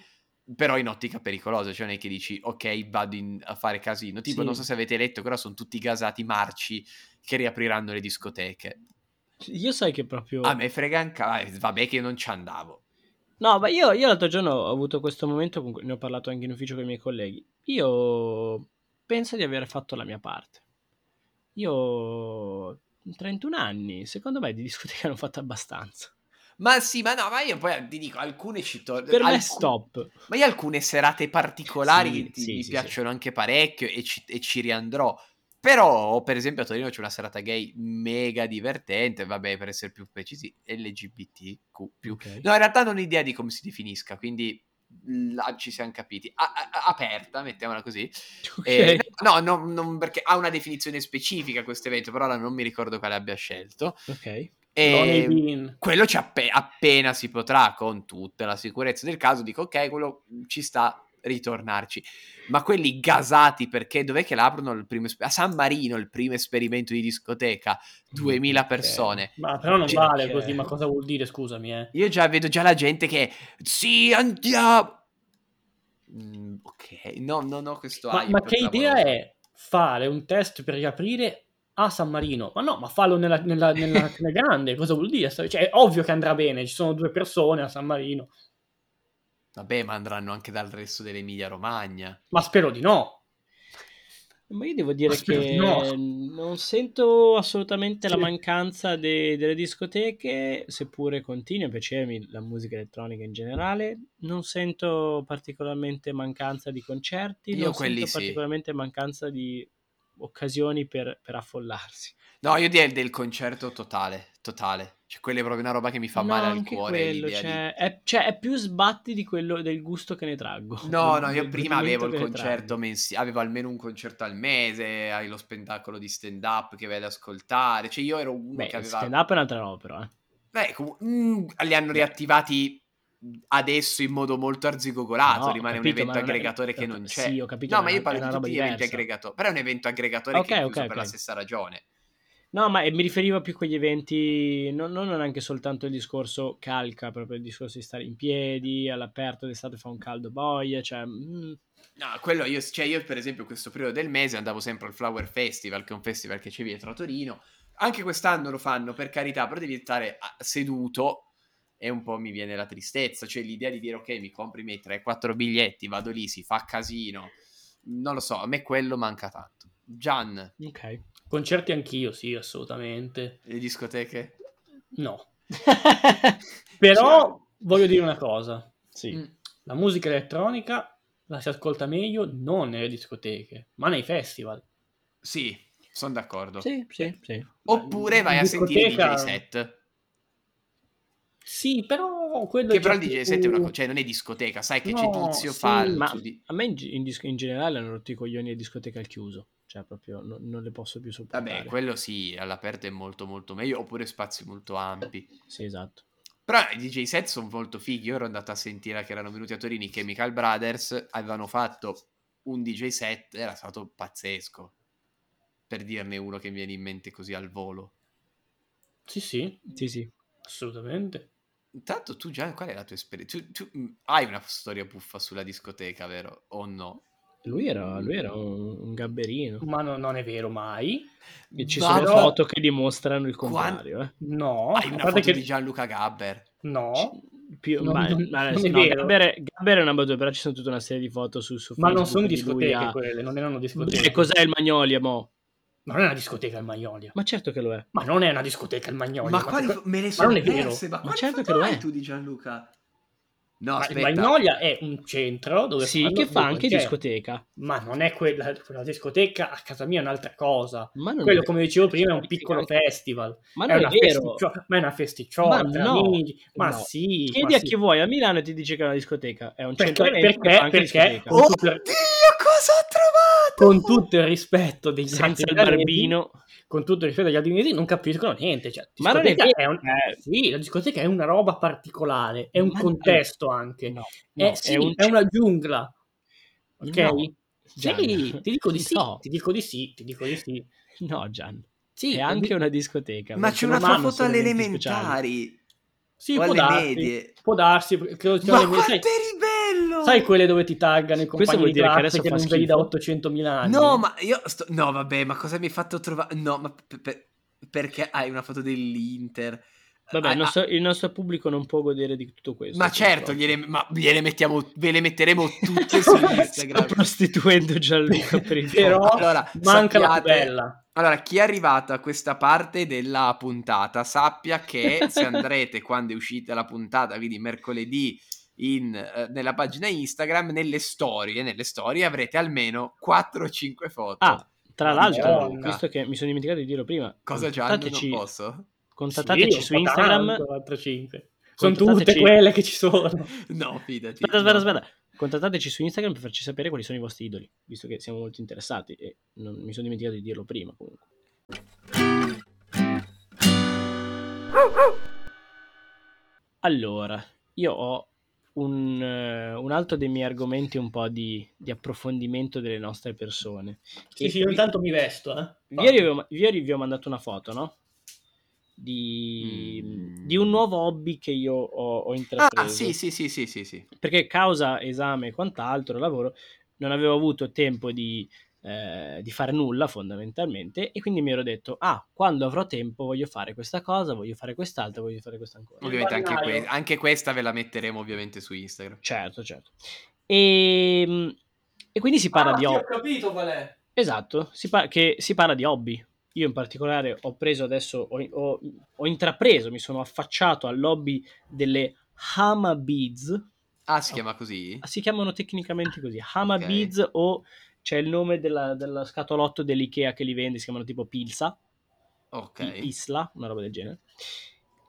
però in ottica pericolosa, cioè non è che dici ok vado in- a fare casino, tipo Sì. non so se avete letto, però sono tutti gasati marci che riapriranno le discoteche. Io sai che proprio... A me frega anche, ah, vabbè che non ci andavo. No, ma io, io l'altro giorno ho avuto questo momento, ne ho parlato anche in ufficio con i miei colleghi. Io penso di aver fatto la mia parte. Io ho 31 anni, secondo me di discoteca *laughs* ne ho fatta abbastanza. Ma sì, ma no, ma io poi ti dico, alcune ci torno. Per me stop. Ma io alcune serate particolari Sì, che ti- sì, mi sì, piacciono anche parecchio e ci, e ci riandrò. Però, per esempio, a Torino c'è una serata gay mega divertente, vabbè, per essere più precisi, LGBTQ+. Ok. No, in realtà non ho idea di come si definisca, quindi là ci siamo capiti. A- a- aperta, mettiamola così. Ok. Eh, no, no, non- perché ha una definizione specifica questo evento, però non mi ricordo quale abbia scelto. ok. E Bean. quello ci appe- appena si potrà, con tutta la sicurezza del caso, dico ok, quello ci sta ritornarci. Ma quelli gasati perché dov'è che l'aprono il primo a San Marino il primo esperimento di discoteca, 2000 Perché? persone. Ma però non Cioè, vale così, ma cosa vuol dire, scusami, eh? Io già vedo già la gente che sì, andiamo. Mm, ok, no, non ho questo Ma, ma che idea è fare un test per riaprire a San Marino? Ma no, ma fallo nella, nella, nella, *laughs* nella grande, cosa vuol dire? Cioè, è ovvio che andrà bene, ci sono due persone a San Marino, Vabbè, ma andranno anche dal resto dell'Emilia Romagna. ma spero di no. Ma io devo dire che no. non sento assolutamente la Sì. mancanza de- delle discoteche, seppure continui a piacermi la musica elettronica in generale. Non sento particolarmente mancanza di concerti, Io non sento sì. particolarmente mancanza di occasioni per, per affollarsi. No, io direi del concerto totale, totale. Cioè, quella è proprio una roba che mi fa male al cuore. quello, l'idea di- cioè, è, cioè, è più sbatti di quello del gusto che ne traggo. No, *laughs* del- no, io prima avevo il concerto mensile, avevo almeno un concerto al mese, hai lo spettacolo di stand up che vai ad ascoltare. Cioè, io ero uno Beh, che aveva. stand up è un'altra roba, però. Eh. Beh, comu- mm, li hanno riattivati adesso in modo molto arzigogolato. No, rimane capito, un evento non è- aggregatore che non c'è. Sì, ho capito, no, ma io parlo di tutti gli eventi aggregatori. Però è un evento aggregatore Ok, che è chiuso ok, per la stessa ragione. No, ma mi riferivo più a quegli eventi, non, non anche soltanto il discorso calca, proprio il discorso di stare in piedi, all'aperto d'estate fa un caldo boia, cioè... mm, No, quello io, cioè io per esempio questo periodo del mese andavo sempre al Flower Festival, che è un festival che c'è dietro a Torino. Anche quest'anno lo fanno, per carità, però devi stare ah, seduto e un po' mi viene la tristezza, cioè l'idea di dire ok, mi compri i miei 3-4 biglietti, vado lì, si fa casino. Non lo so, a me quello manca tanto. Gian, Ok. Concerti anch'io, sì, assolutamente. le discoteche? No. *laughs* Però voglio dire una cosa. sì. Mm. La musica elettronica la si ascolta meglio non nelle discoteche, ma nei festival. Sì, sono d'accordo. Sì, sì, sì. Oppure vai a sentire i DJ set. Sì, però quello Che però il DJ più- set è una cosa, cioè non è discoteca, sai che c'è No, Tizio sì, fa Ma di- a me in, in in generale hanno rotto i coglioni le discoteche al chiuso. Cioè, proprio no- non le posso più sopportare. Vabbè, quello sì, all'aperto è molto molto meglio, oppure spazi molto ampi. Sì, esatto. Però i DJ set sono molto fighi. Io ero andato a sentire che erano venuti a Torino i Chemical Brothers, avevano fatto un DJ set, era stato pazzesco. Per dirne uno che mi viene in mente così al volo. Sì, sì, Sì, sì. assolutamente. Intanto tu già, qual è la tua esperienza? Tu, tu, mm, hai una storia buffa sulla discoteca, vero? O no? Lui era, lui era un, un gabberino. Ma no- non è vero mai. E ci Ma sono no. foto che dimostrano il contrario. eh. No, hai a una parte foto che... di Gianluca Gabber. No, Più- Non- ma- non- ma- non è no. Gabber, Gabber è una battuta, però ci sono tutta una serie di foto su, su ma non Facebook sono di lui discoteche a- quelle, non erano E discoteche. cos'è il Magnolia, mo? Ma non è una discoteca il Magnolia. Ma certo che lo è. Ma non è una discoteca il Magnolia. Ma quali che- me ma sono non è vero. perse? Ma, Ma quali certo che lo hai è. tu di Gianluca? No, Ma il aspetta. Magnolia è un centro dove Sì, fanno che fa anche concerti. discoteca. Ma non è quella, quella discoteca, a casa mia è un'altra cosa. Ma non Quello, è- come dicevo prima, è un piccolo festival. Ma è non è, una vero. festiccio- ma è una festicciona Ma no, amici. Ma no. sì. Chiedi ma a sì. chi vuoi a Milano e ti dice che è una discoteca. È un Perché- centro perché- perché- trovato? Con tutto il rispetto degli Senza altri barbino. con tutto il rispetto degli altri milanesi, non capiscono niente. Cioè, Ma non è vero. un- Eh. sì, la discoteca è una roba particolare, è un Ma- contesto anche. No, no, sì, è un è una giungla. Ok? No, Gian. Sì, ti dico di *laughs* sì, No. ti dico di sì, ti dico di sì. No, Gian. Sì, è anche una discoteca. Ma c'è una tua foto alle elementari. Sì, può darsi, medie. può darsi, perché Ma sai, quanto eri bello! sai quelle dove ti taggano i Questo compagni vuol di dire che classe adesso che fa non vedi da schifo? 800.000 anni? No, ma io sto... No, vabbè, ma cosa mi hai fatto trovare? No, ma per- per- perché hai una foto dell'Inter? Vabbè, Ah, il nostro, il nostro pubblico non può godere di tutto questo. Ma certo, gliele, ma gliele mettiamo, ve le metteremo tutte *laughs* su Sto Instagram. prostituendo Gianluca *laughs* per il Però. Allora, manca la sappiate- bella. Allora, chi è arrivato a questa parte della puntata sappia che *laughs* se andrete quando è uscita la puntata, quindi mercoledì, in, eh, nella pagina Instagram, nelle storie, nelle storie avrete almeno 4 o 5 foto. Ah, tra l'altro, Madonna. visto che mi sono dimenticato di dirlo prima, Cosa Gianni? Non contattateci, posso? contattateci Sì, su Instagram. tanto, 4, 5. Sono tutte quelle che ci sono. *laughs* No, fidati. Aspetta, aspetta, no. aspetta. Contattateci su Instagram per farci sapere quali sono i vostri idoli, visto che siamo molto interessati e non mi sono dimenticato di dirlo prima comunque. Allora, io ho un, eh, un altro dei miei argomenti un po' di, di approfondimento delle nostre persone. Sì, E sì, io vi- intanto mi vesto, eh. Ieri, avevo- ieri vi ho mandato una foto, no? Di, Mm. di un nuovo hobby che io ho, ho intrapreso. Ah, sì, sì, sì, sì, sì, sì. Perché causa esame e quant'altro, lavoro, non avevo avuto tempo di, eh, di fare nulla fondamentalmente e quindi mi ero detto, ah, quando avrò tempo voglio fare questa cosa, voglio fare quest'altra, voglio fare questa ancora. Ovviamente anche, que- anche questa ve la metteremo ovviamente su Instagram. Certo, certo. E, e quindi si parla Ah, di sì, ho hobby. capito qual è. Esatto, si par- che si parla di hobby. Io in particolare ho preso adesso, ho, ho- ho intrapreso, mi sono affacciato all'hobby delle Hama Beads. Ah, si chiama così? Si chiamano tecnicamente così, Hama Ok. Beads o c'è il nome della, della scatolotto dell'Ikea che li vende, si chiamano tipo Pilsa, Ok. Isla, una roba del genere.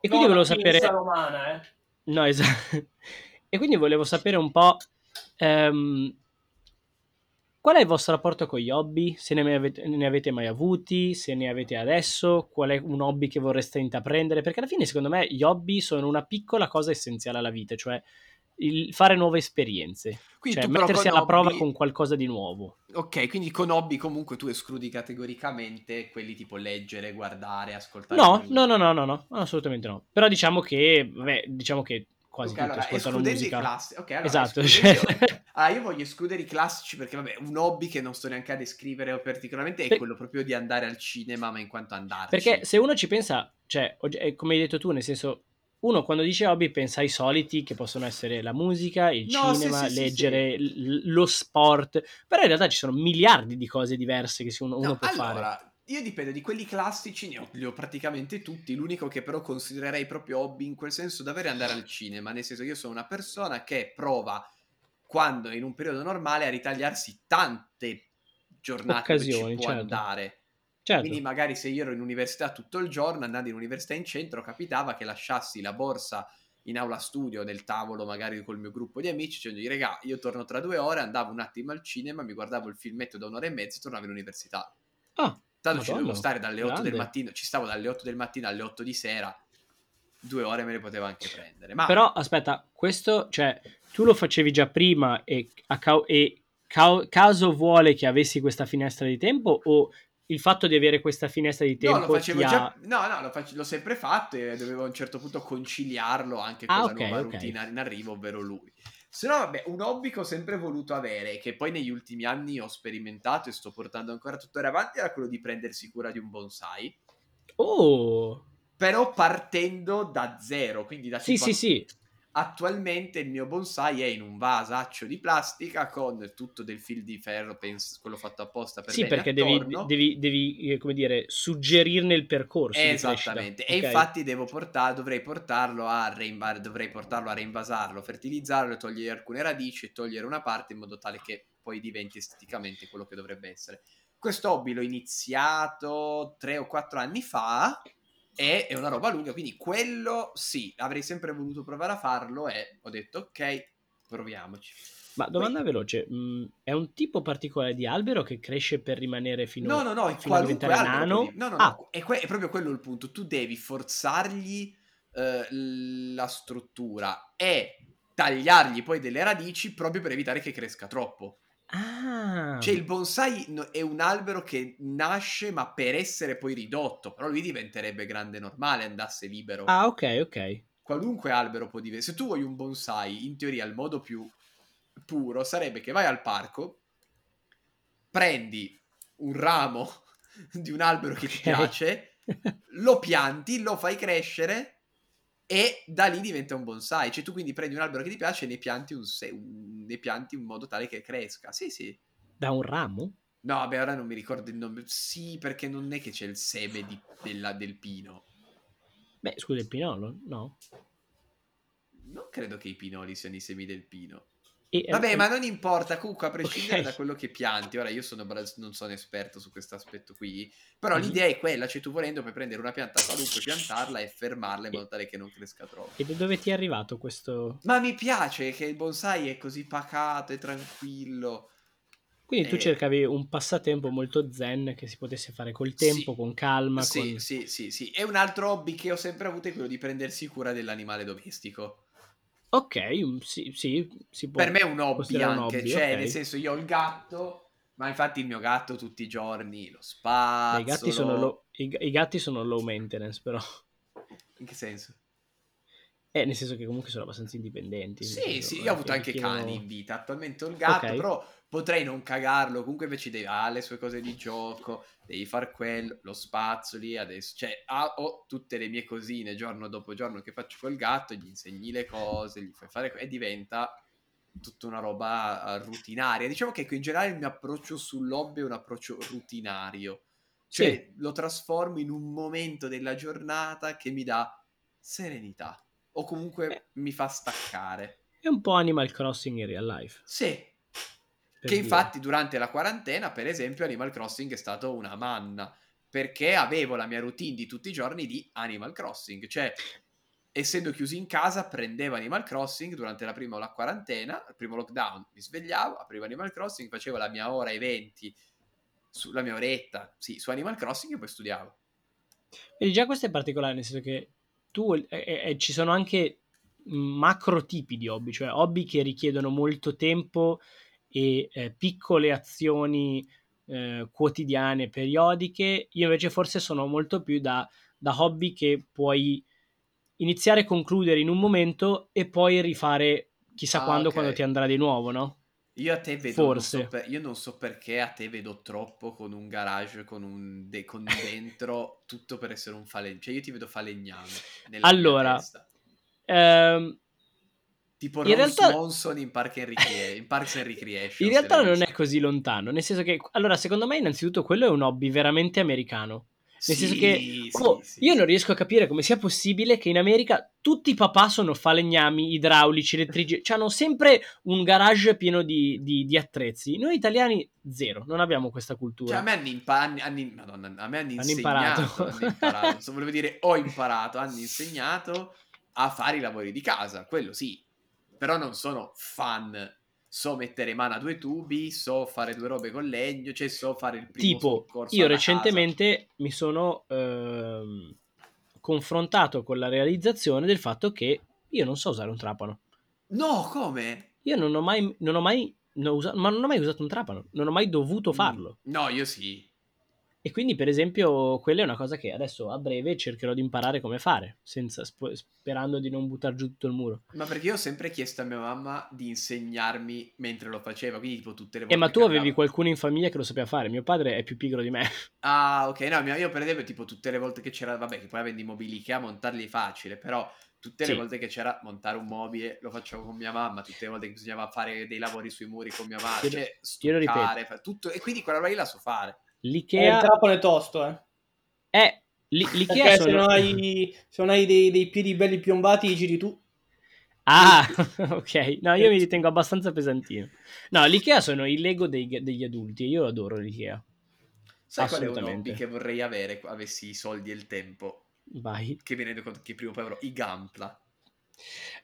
E quindi volevo sapere... romana, eh. No, esatto. *laughs* E quindi volevo sapere un po' ehm, qual è il vostro rapporto con gli hobby, se ne avete, ne avete mai avuti, se ne avete adesso, qual è un hobby che vorreste intraprendere, perché alla fine secondo me gli hobby sono una piccola cosa essenziale alla vita, cioè il fare nuove esperienze, Quindi cioè mettersi alla prova hobby- con qualcosa di nuovo. Ok, quindi con hobby comunque tu escludi categoricamente quelli tipo leggere, guardare, ascoltare. No, no, no, no, no, no, assolutamente no. Però diciamo che, vabbè, diciamo che quasi Ok, tutti allora, ascoltano musica. i classici. Ok, allora, Esatto, escludendo- cioè- Ah, *laughs* io voglio escludere i classici perché, vabbè, un hobby che non sto neanche a descrivere particolarmente è Per- quello proprio di andare al cinema, ma in quanto andarci. Perché se uno ci pensa, cioè, è come hai detto tu, nel senso, uno quando dice hobby pensa ai soliti che possono essere la musica, il No, sì, cinema, sì, sì, leggere, l- lo sport, però in realtà ci sono miliardi di cose diverse che uno, uno No, può fare. Io dipende di quelli classici, ne ho, li ho praticamente tutti. L'unico che però considererei proprio hobby in quel senso davvero è andare al cinema. Nel senso, io sono una persona che prova quando in un periodo normale a ritagliarsi tante giornate Occasioni, ci può certo. andare. Certo. Quindi magari se io ero in università tutto il giorno, andando in università in centro, capitava che lasciassi la borsa in aula studio nel tavolo magari col mio gruppo di amici dicendo regà io torno tra due ore andavo un attimo al cinema mi guardavo il filmetto da un'ora e mezza e tornavo all'università Ah, tanto ci dovevo stare dalle 8 del grande. mattino ci stavo dalle 8 del mattino alle 8 di sera due ore me le potevo anche prendere ma Però aspetta, questo, cioè, tu lo facevi già prima e, a cau- e cau- caso vuole che avessi questa finestra di tempo o il fatto di avere questa finestra di tempo No, lo facevo ha- già. No, no, lo fac- l'ho sempre fatto e dovevo a un certo punto conciliarlo anche con Ah, la ok, nuova ok. routine in arrivo, ovvero lui. Se no, vabbè, un hobby che ho sempre voluto avere, che poi negli ultimi anni ho sperimentato e sto portando ancora tuttora avanti, era quello di prendersi cura di un bonsai. Oh, Però partendo da zero, quindi da sì, tipo sì, sì. Attualmente il mio bonsai è in un vasaccio di plastica con tutto del fil di ferro, penso, quello fatto apposta per Sì, perché devi, devi, devi, eh, come dire, suggerirne il percorso. Esattamente, e Ok. infatti devo portare, dovrei portarlo a reinva- dovrei portarlo a reinvasarlo, fertilizzarlo, togliere alcune radici e togliere una parte in modo tale che poi diventi esteticamente quello che dovrebbe essere. Questo hobby l'ho iniziato tre o quattro anni fa e è una roba lunga, quindi quello sì, avrei sempre voluto provare a farlo e ho detto ok, proviamoci. Ma domanda veloce, mh, è un tipo particolare di albero che cresce per rimanere fino, No, no, no, è fino a diventare nano? puoi- No, no, Ah, no, è, que- è proprio quello il punto. Tu devi forzargli eh, la struttura e tagliargli poi delle radici proprio per evitare che cresca troppo. Ah. Cioè il bonsai è un albero che nasce ma per essere poi ridotto, però lui diventerebbe grande normale, andasse libero. Ah, ok, ok. Qualunque albero può diventare. Se tu vuoi un bonsai, in teoria il modo più puro sarebbe che vai al parco, prendi un ramo *laughs* di un albero che ti Ok. piace, lo pianti, lo fai crescere e da lì diventa un bonsai. Cioè tu quindi prendi un albero che ti piace e ne pianti un, se- un- ne pianti in modo tale che cresca. Sì, sì. Da un ramo? No, vabbè, ora non mi ricordo il nome. Sì, perché non è che c'è il seme di- della- del pino. Beh, scusa, il pinolo? No. Non credo che i pinoli siano i semi del pino. E- Vabbè, eh, ma non importa, comunque a *laughs* prescindere Ok. da quello che pianti, ora io sono bra- non sono esperto su questo aspetto qui, però Mhm. l'idea è quella, cioè tu volendo puoi prendere una pianta qualunque, *laughs* piantarla e fermarla in modo tale che non cresca troppo. E da dove ti è arrivato questo? Ma mi piace che il bonsai è così pacato e tranquillo. Quindi tu Eh. cercavi un passatempo molto zen che si potesse fare col tempo, Sì. con calma. Sì, con- sì, sì, sì. E un altro hobby che ho sempre avuto è quello di prendersi cura dell'animale domestico. Ok, mm, sì, sì, si può. Per me è un hobby considerare un anche, hobby, cioè ok. nel senso io ho il gatto, ma infatti il mio gatto tutti i giorni lo spazzo. I gatti, sono low, i, i gatti sono low maintenance, però. In che senso? Eh, nel senso che comunque sono abbastanza indipendenti. Sì, senso, sì, non io ho avuto che anche richiedono- cani in vita. Attualmente ho il gatto, Ok. però potrei non cagarlo. Comunque invece deve, ha le sue cose di gioco, devi far quello, lo spazzoli, adesso, cioè, ha- ho tutte le mie cosine giorno dopo giorno che faccio col gatto, gli insegni le cose, gli fai fare e diventa tutta una roba eh, rutinaria. Diciamo che in generale il mio approccio sull'hobby è un approccio rutinario. Cioè, Sì. lo trasformo in un momento della giornata che mi dà serenità o comunque Eh. mi fa staccare. È un po' Animal Crossing in real life. Sì, che dire. infatti durante la quarantena, per esempio, Animal Crossing è stato una manna, perché avevo la mia routine di tutti i giorni di Animal Crossing, cioè essendo chiusi in casa prendevo Animal Crossing durante la prima la quarantena, il primo lockdown, mi svegliavo, aprivo Animal Crossing, facevo la mia ora e 20, su, la mia oretta, sì, su Animal Crossing e poi studiavo. Vedi, già questo è particolare, nel senso che tu eh, eh, ci sono anche macro tipi di hobby, cioè hobby che richiedono molto tempo e eh, piccole azioni eh, quotidiane, periodiche. Io invece forse sono molto più da, da hobby che puoi iniziare e concludere in un momento e poi rifare chissà Ah, quando, ok. quando ti andrà di nuovo, no? Io a te vedo, Forse. Non so per- io non so perché a te vedo troppo con un garage, con, un de- con *laughs* dentro tutto per essere un falegname. Cioè io ti vedo falegname. Allora. Ehm, Tipo In Ron realtà- Swanson in, Park and Recre- *laughs* in Parks and Recreation. in realtà non è così lontano, nel senso che, allora, secondo me, innanzitutto, quello è un hobby veramente americano. Nel senso che Sì, oh, sì, sì, io sì. non riesco a capire come sia possibile che in America tutti i papà sono falegnami, idraulici, elettrici, *laughs* cioè hanno sempre un garage pieno di, di- di attrezzi. Noi italiani zero, non abbiamo questa cultura. Cioè, a me hanno, impa- hanno- hanno- Madonna, a me hanno insegnato, imparato. hanno imparato, *laughs* volevo dire ho imparato, hanno insegnato a fare i lavori di casa, quello sì, però non sono fan, so mettere mano a due tubi, so fare due robe con legno, cioè so fare il primo tipo, soccorso io recentemente mi sono ehm, confrontato con la realizzazione del fatto che io non so usare un trapano. casa. No, come? Io non ho mai, non ho mai, non ho usa- ma non ho mai usato un trapano, non ho mai dovuto farlo. Mm, No, io sì. E quindi, per esempio, quella è una cosa che adesso a breve cercherò di imparare come fare, senza, sp- sperando di non buttare giù tutto il muro. Ma perché io ho sempre chiesto a mia mamma di insegnarmi mentre lo faceva, quindi tipo tutte le volte Eh, ma tu che avevi andavo- qualcuno in famiglia che lo sapeva fare. Mio padre è più pigro di me. *laughs* Ah, ok, no, io per esempio tipo tutte le volte che c'era, vabbè, che poi avendo i mobili Ikea montarli è facile, però tutte le Sì. volte che c'era montare un mobile lo facevo con mia mamma, tutte le volte che bisognava fare dei lavori sui muri con mia madre, Io- cioè io lo ripeto. stuccare, fa- tutto, e quindi quella roba lì la so fare. E il L'Ikea trapano è tosto, eh. è... l'I- L'Ikea Perché se sono... non hai, se non hai dei, dei piedi belli piombati, giri tu. Ah, *laughs* ok. No, io mi ritengo abbastanza pesantino. No, l'Ikea sono i Lego dei- degli adulti e io adoro l'Ikea. Sai qual è un Assolutamente. hobby che vorrei avere avessi i soldi e il tempo? Vai. Che mi rendo conto che prima o poi avrò i Gampla.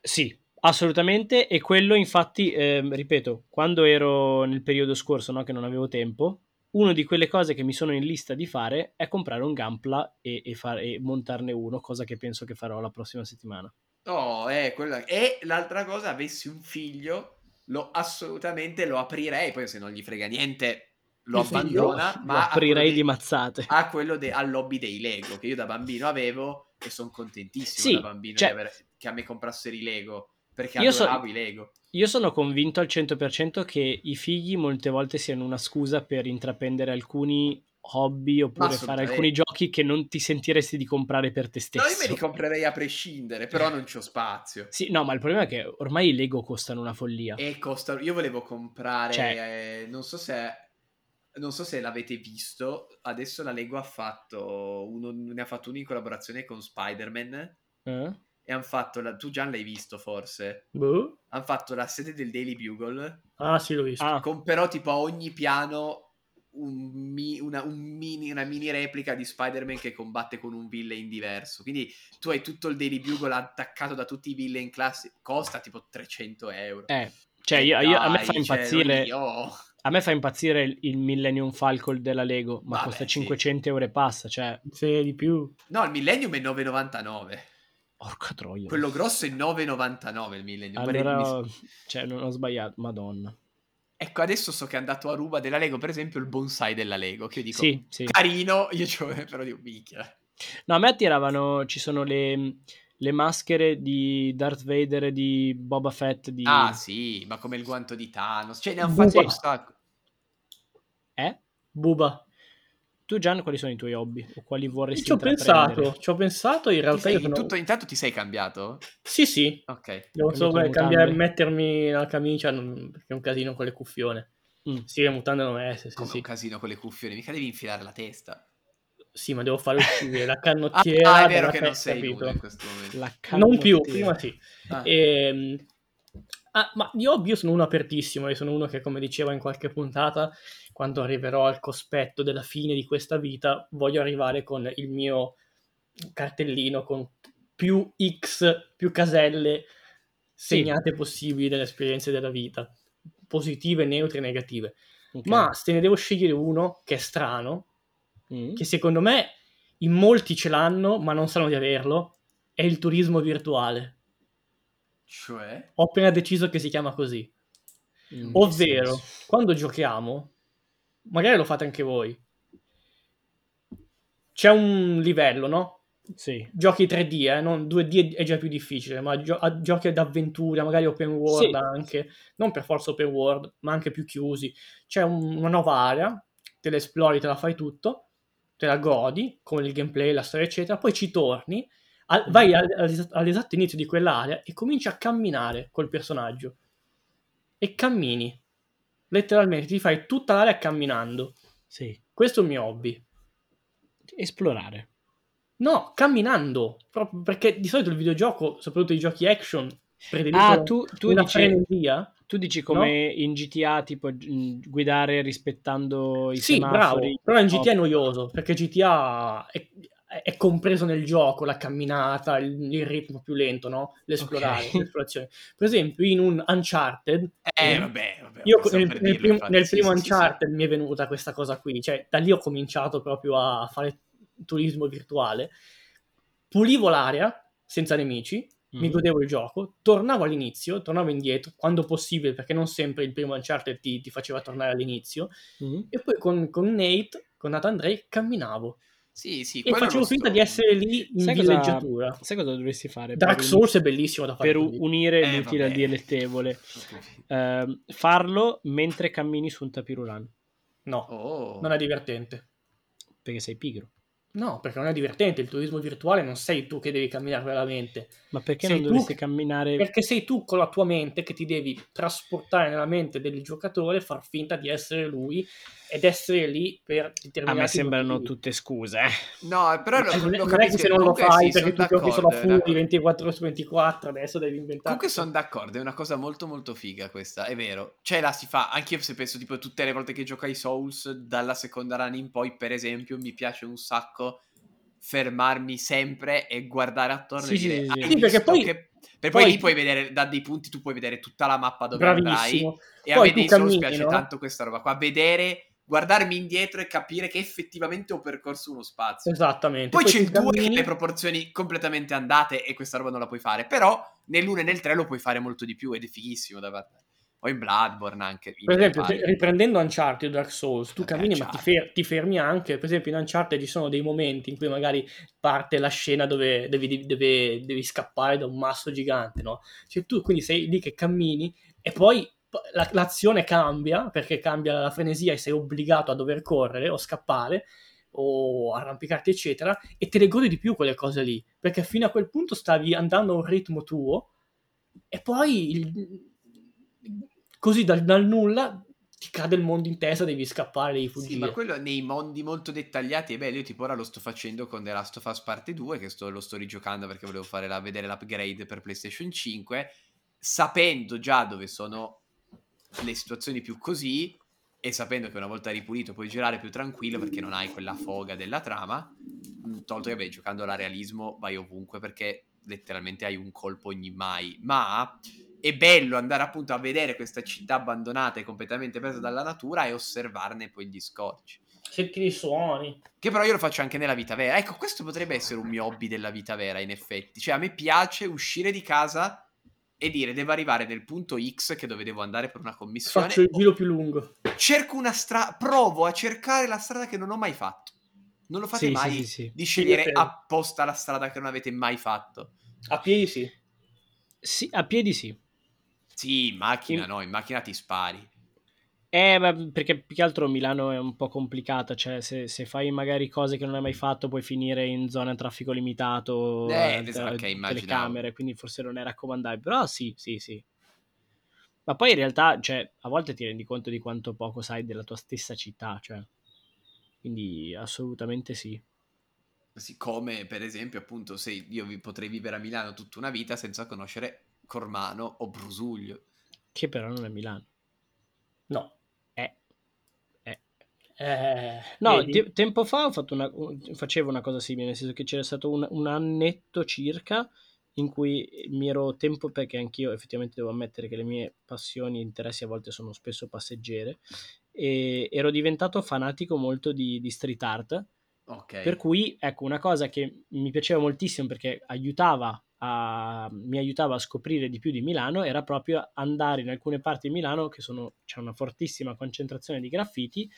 Sì, assolutamente. E quello, infatti, ehm, ripeto, quando ero nel periodo scorso, no, che non avevo tempo, una di quelle cose che mi sono in lista di fare è comprare un Gampla e, e far- e montarne uno, cosa che penso che farò la prossima settimana. Oh, eh, quella... E l'altra cosa, avessi un figlio, lo assolutamente lo aprirei, poi se non gli frega niente lo Il figlio? abbandona, Lo ma a aprirei di mazzate. a quello de- al lobby dei Lego che io da bambino avevo e sono contentissimo Sì, da bambino cioè- di avere- che a me comprassero i Lego perché Io so- adoravo i Lego. Io sono convinto al 100% che i figli molte volte siano una scusa per intraprendere alcuni hobby oppure fare alcuni giochi che non ti sentiresti di comprare per te No, stesso. io me li comprerei a prescindere, però non c'ho spazio. Sì, no, ma il problema è che ormai i Lego costano una follia. E costano. Io volevo comprare. Cioè- eh, non so se. Non so se l'avete visto. Adesso la Lego ha fatto. Uno, ne ha fatto uno in collaborazione con Spider-Man. Eh? E hanno fatto. La, tu Gian l'hai visto forse? Boh. Hanno fatto la sede del Daily Bugle. Ah, sì, l'ho visto. Ah, Con però tipo a ogni piano un mi- una, un mini, una mini replica di Spider-Man che combatte con un villain diverso. Quindi tu hai tutto il Daily Bugle attaccato da tutti i villain classi. Costa tipo 300 euro. eh, cioè, io- io- a me fa cioè, impazzire. A me fa impazzire il, il Millennium Falcon della Lego, ma Vabbè, costa sì. 500 euro e passa, cioè, Sì, di più. No, il Millennium è 9,99. Porca troia. Quello grosso è 9,99 il Millennium. Guarda, Allora, mi- *laughs* cioè, non ho sbagliato, madonna. Ecco, adesso so che è andato a ruba della Lego, per esempio, il bonsai della Lego. Che io dico, Sì, sì. carino, io ci però dico, minchia. No, a me attiravano, ci sono le, le maschere di Darth Vader e di Boba Fett di... Ah, sì, ma come il guanto di Thanos. Cioè, ne hanno fatti un sacco. Eh? Buba. Tu Gian, quali sono i tuoi hobby? O quali vorresti Ci ho pensato, ci ho pensato, in realtà sei- io sono... tutto, intanto ti sei cambiato? Sì, sì, Ok. devo solo cambiare, mettermi la camicia, non- perché è un casino con le cuffione. Mm. Sì, le mutande non messe, sì, Come sì. un casino con le cuffione, mica devi infilare la testa. Sì, ma devo fare uscire la *laughs* canottiera ah, è vero che non sei capito? in questo momento. La Non più, prima sì. Ah. Ehm, ah, ma di hobby io sono uno apertissimo, io sono uno che, come diceva in qualche puntata, quando arriverò al cospetto della fine di questa vita, voglio arrivare con il mio cartellino con più X, più caselle segnate possibili delle esperienze della vita, positive, neutre e negative. Ok. Ma se ne devo scegliere uno che è strano, Mm. che secondo me in molti ce l'hanno, ma non sanno di averlo, è il turismo virtuale. Cioè? Ho appena deciso che si chiama così. In che Ovvero, quando giochiamo, magari lo fate anche voi, c'è un livello, no? Sì. Giochi 3D, eh? non 2D è già più difficile, ma gio- a- giochi d'avventura, magari open world Sì. anche, non per forza open world, ma anche più chiusi. C'è un- una nuova area, te la esplori, te la fai tutto, te la godi con il gameplay, la storia, eccetera, poi ci torni, Al- vai al- all'es- all'esatto inizio di quell'area e cominci a camminare col personaggio. E cammini. Letteralmente ti fai tutta l'area camminando. Sì. Questo è il mio hobby. Esplorare. No, camminando. Proprio perché di solito il videogioco, soprattutto i giochi action, prediligono Ah, tu, tu una dici, frenesia. tu dici come in GTA, tipo guidare rispettando i Sì, bravo. semafori. Però in GTA è noioso, perché GTA è, è compreso nel gioco, la camminata, il, il ritmo più lento, no? L'esplorare, Ok. l'esplorazione. Per esempio, in un Uncharted, Eh, vabbè, vabbè. io nel, nel dirlo, prim- nel primo sì, sì, sì. Uncharted mi è venuta questa cosa qui, cioè da lì ho cominciato proprio a fare turismo virtuale. Pulivo l'area senza nemici, mi Mhm. godevo il gioco, tornavo all'inizio, tornavo indietro, quando possibile, perché non sempre il primo Uncharted ti, ti faceva tornare all'inizio, Mhm. e poi con, con Nate, con Nathan Drake, camminavo. Sì, sì, E facevo finta sto- di essere lì in Sai cosa- villeggiatura. Sai cosa dovresti fare? Dark per un- Souls è bellissimo da fare. per unire Eh, l'utile al dilettevole. *laughs* Ehm, farlo mentre cammini su un tapirulan, No, Oh. non è divertente. perché sei pigro. No, perché non è divertente. Il turismo virtuale non sei tu che devi camminare veramente. Ma perché Sei non tu dovresti che- camminare? Perché sei tu con la tua mente che ti devi trasportare nella mente del giocatore, far finta di essere lui ed essere lì per A determinati me sembrano motivi. tutte scuse. eh. No, però lo, Eh, non, è, lo non è che se non lo fai sì, perché tu giochi solo a d'accordo, è Fury una- 24 su 24, adesso devi inventare. Comunque sono d'accordo, è una cosa molto molto figa questa, è vero. Cioè la si fa, anche io se penso tipo tutte le volte che gioco ai Souls, dalla seconda run in poi, per esempio, mi piace un sacco fermarmi sempre e guardare attorno Sì, e dire, sì, "Hai sì. Sì, perché poi- che-" Per poi, poi- lì puoi vedere, da dei punti tu puoi vedere tutta la mappa dove andrai Bravissimo. e Poi a me cammini, piace no? tanto questa roba qua, vedere, guardarmi indietro e capire che effettivamente ho percorso uno spazio. Esattamente. Poi, c'è tu il 2 che ha cammini- le proporzioni completamente andate e questa roba non la puoi fare. Però nell'1 e nel 3 lo puoi fare molto di più ed è fighissimo da parte. In Bloodborne anche. Per esempio, te- riprendendo Uncharted Dark Souls, tu Vabbè, cammini ma ti, fer- ti fermi anche. Per esempio, in Uncharted ci sono dei momenti in cui magari parte la scena dove devi, devi- deve- devi scappare da un masso gigante, no? Cioè tu quindi sei lì che cammini e poi la- l'azione cambia perché cambia la frenesia e sei obbligato a dover correre o scappare o arrampicarti, eccetera, e te le godi di più quelle cose lì perché fino a quel punto stavi andando a un ritmo tuo e poi il- così dal, dal nulla ti cade il mondo in testa, devi scappare, devi Sì, fuggire. ma quello nei mondi molto dettagliati è bello. Io tipo ora lo sto facendo con The Last of Us Parte 2, che sto- lo sto rigiocando perché volevo fare la- vedere l'upgrade per PlayStation 5, sapendo già dove sono le situazioni più così e sapendo che una volta ripulito puoi girare più tranquillo perché non hai quella foga della trama, mh, tolto che beh, giocando alla realismo vai ovunque perché letteralmente hai un colpo ogni mai, ma è bello andare appunto a vedere questa città abbandonata e completamente presa dalla natura e osservarne poi gli scorci. Senti i suoni. Che però io lo faccio anche nella vita vera. Ecco, questo potrebbe essere un mio hobby della vita vera, in effetti. Cioè, a me piace uscire di casa e dire devo arrivare nel punto X che dove devo andare per una commissione. Faccio il giro più lungo. Cerco una strada, provo a cercare la strada che non ho mai fatto. Non lo fate Sì, mai sì, sì, sì. di scegliere apposta la strada che non avete mai fatto. A piedi sì. Sì, a piedi sì. Sì, in macchina In- no, in macchina ti spari. Eh, ma perché più che altro Milano è un po' complicata, cioè se, se fai magari cose che non hai mai fatto puoi finire in zona a traffico limitato, Eh, eh, esatto, ok, te- immaginavo. telecamere, quindi forse non è raccomandabile, però sì, sì, sì. Ma poi in realtà, cioè, a volte ti rendi conto di quanto poco sai della tua stessa città, cioè. Quindi assolutamente sì. Siccome, per esempio, appunto, se io vi potrei vivere a Milano tutta una vita senza conoscere Cormano o Brusuglio. Che però non è Milano. No. Eh. Eh. Eh, No, te- tempo fa ho fatto una, facevo una cosa simile, nel senso che c'era stato un, un annetto circa in cui mi ero tempo, perché anch'io effettivamente devo ammettere che le mie passioni e interessi a volte sono spesso passeggere, e ero diventato fanatico molto di, di street art, Ok. per cui ecco una cosa che mi piaceva moltissimo perché aiutava a, mi aiutava a scoprire di più di Milano era proprio andare in alcune parti di Milano che sono, c'è una fortissima concentrazione di graffiti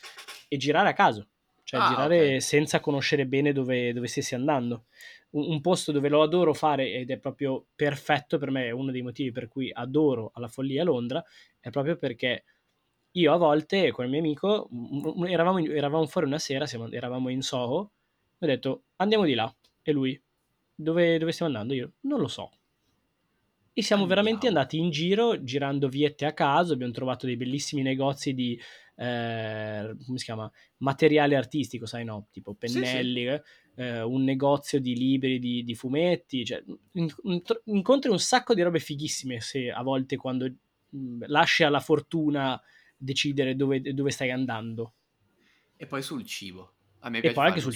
e girare a caso, cioè Ah, girare ok. senza conoscere bene dove, dove stessi andando. Un, un posto dove lo adoro fare ed è proprio perfetto per me, è uno dei motivi per cui adoro alla follia Londra, è proprio perché io a volte con il mio amico eravamo, eravamo fuori una sera, siamo- eravamo in Soho, ho detto andiamo di là e lui dove, dove stiamo andando? Io non lo so. E siamo Andiamo. veramente andati in giro, girando viette a caso, abbiamo trovato dei bellissimi negozi di, eh, come si chiama, materiale artistico, sai no? Tipo Sì, sì. pennelli, eh, un negozio di libri, di, di fumetti, cioè, in- in- incontri un sacco di robe fighissime se a volte quando mh, lasci alla fortuna decidere dove, dove stai andando. E poi sul cibo. A me E poi anche sul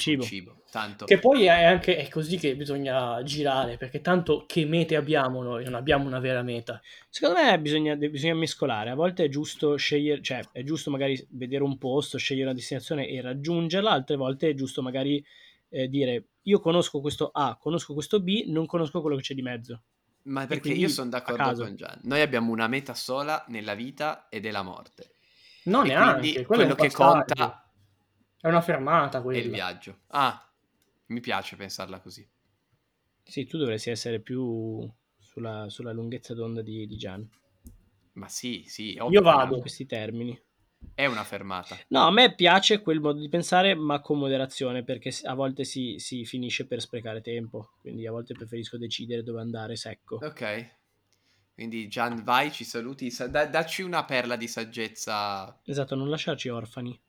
Tanto. Che poi è anche è così che bisogna girare, perché tanto che mete abbiamo noi, non abbiamo una vera meta. Secondo me bisogna, bisogna mescolare, a volte è giusto scegliere, cioè è giusto magari vedere un posto, scegliere una destinazione e raggiungerla, altre volte è giusto magari eh, dire io conosco questo A, conosco questo B, non conosco quello che c'è di mezzo. Ma perché quindi io sono d'accordo con Gian. Noi abbiamo una meta sola nella vita ed è la morte. No, E neanche, quello quello che conta È una fermata è il quella. viaggio. Ah, mi piace pensarla così. Sì, tu dovresti essere più sulla, sulla lunghezza d'onda di, di Gian, Ma sì, sì, Io vado. in questi termini. È una fermata. No, a me piace quel modo di pensare, ma con moderazione, perché a volte si, si finisce per sprecare tempo, quindi a volte preferisco decidere dove andare secco. Ok. Quindi Gian, vai, ci saluti. sa- da- dacci una perla di saggezza. Esatto, non lasciarci orfani.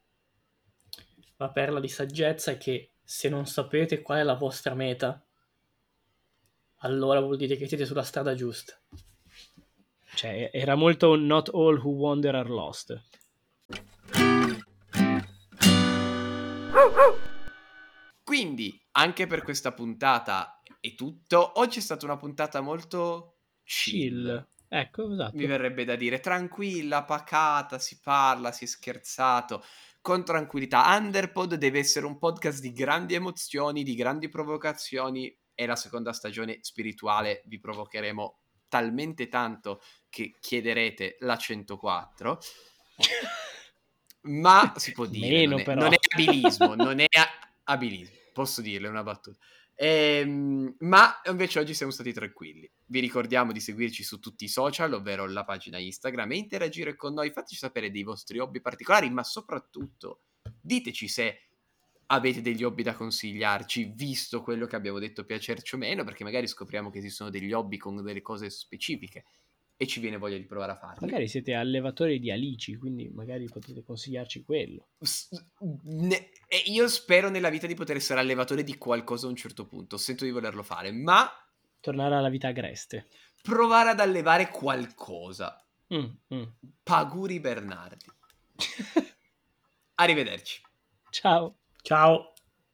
La perla di saggezza è che se non sapete qual è la vostra meta, allora vuol dire che siete sulla strada giusta. Cioè, era molto not all who wander are lost. Quindi, anche per questa puntata è tutto. Oggi è stata una puntata molto chill. Chill. Ecco, esatto. Mi verrebbe da dire tranquilla, pacata, si parla, si è scherzato, con tranquillità. Underpod deve essere un podcast di grandi emozioni, di grandi provocazioni e la seconda stagione spirituale vi provocheremo talmente tanto che chiederete la 104. Ma si può dire, Meno, non, è, però. non è abilismo, non è abilismo, posso dirlo, è una battuta. Ehm, ma invece oggi siamo stati tranquilli. Vi ricordiamo di seguirci su tutti i social, ovvero la pagina Instagram, e interagire con noi. Fateci sapere dei vostri hobby particolari, ma soprattutto diteci se avete degli hobby da consigliarci, visto quello che abbiamo detto piacerci o meno, perché magari scopriamo che esistono degli hobby con delle cose specifiche e ci viene voglia di provare a farli. Magari siete allevatori di alici, quindi magari potete consigliarci quello. S- ne- e io spero nella vita di poter essere allevatore di qualcosa a un certo punto. Sento di volerlo fare, ma Tornare alla vita agreste. provare ad allevare qualcosa. Mm, mm. Paguri Bernardi. *laughs* Arrivederci. Ciao. Ciao!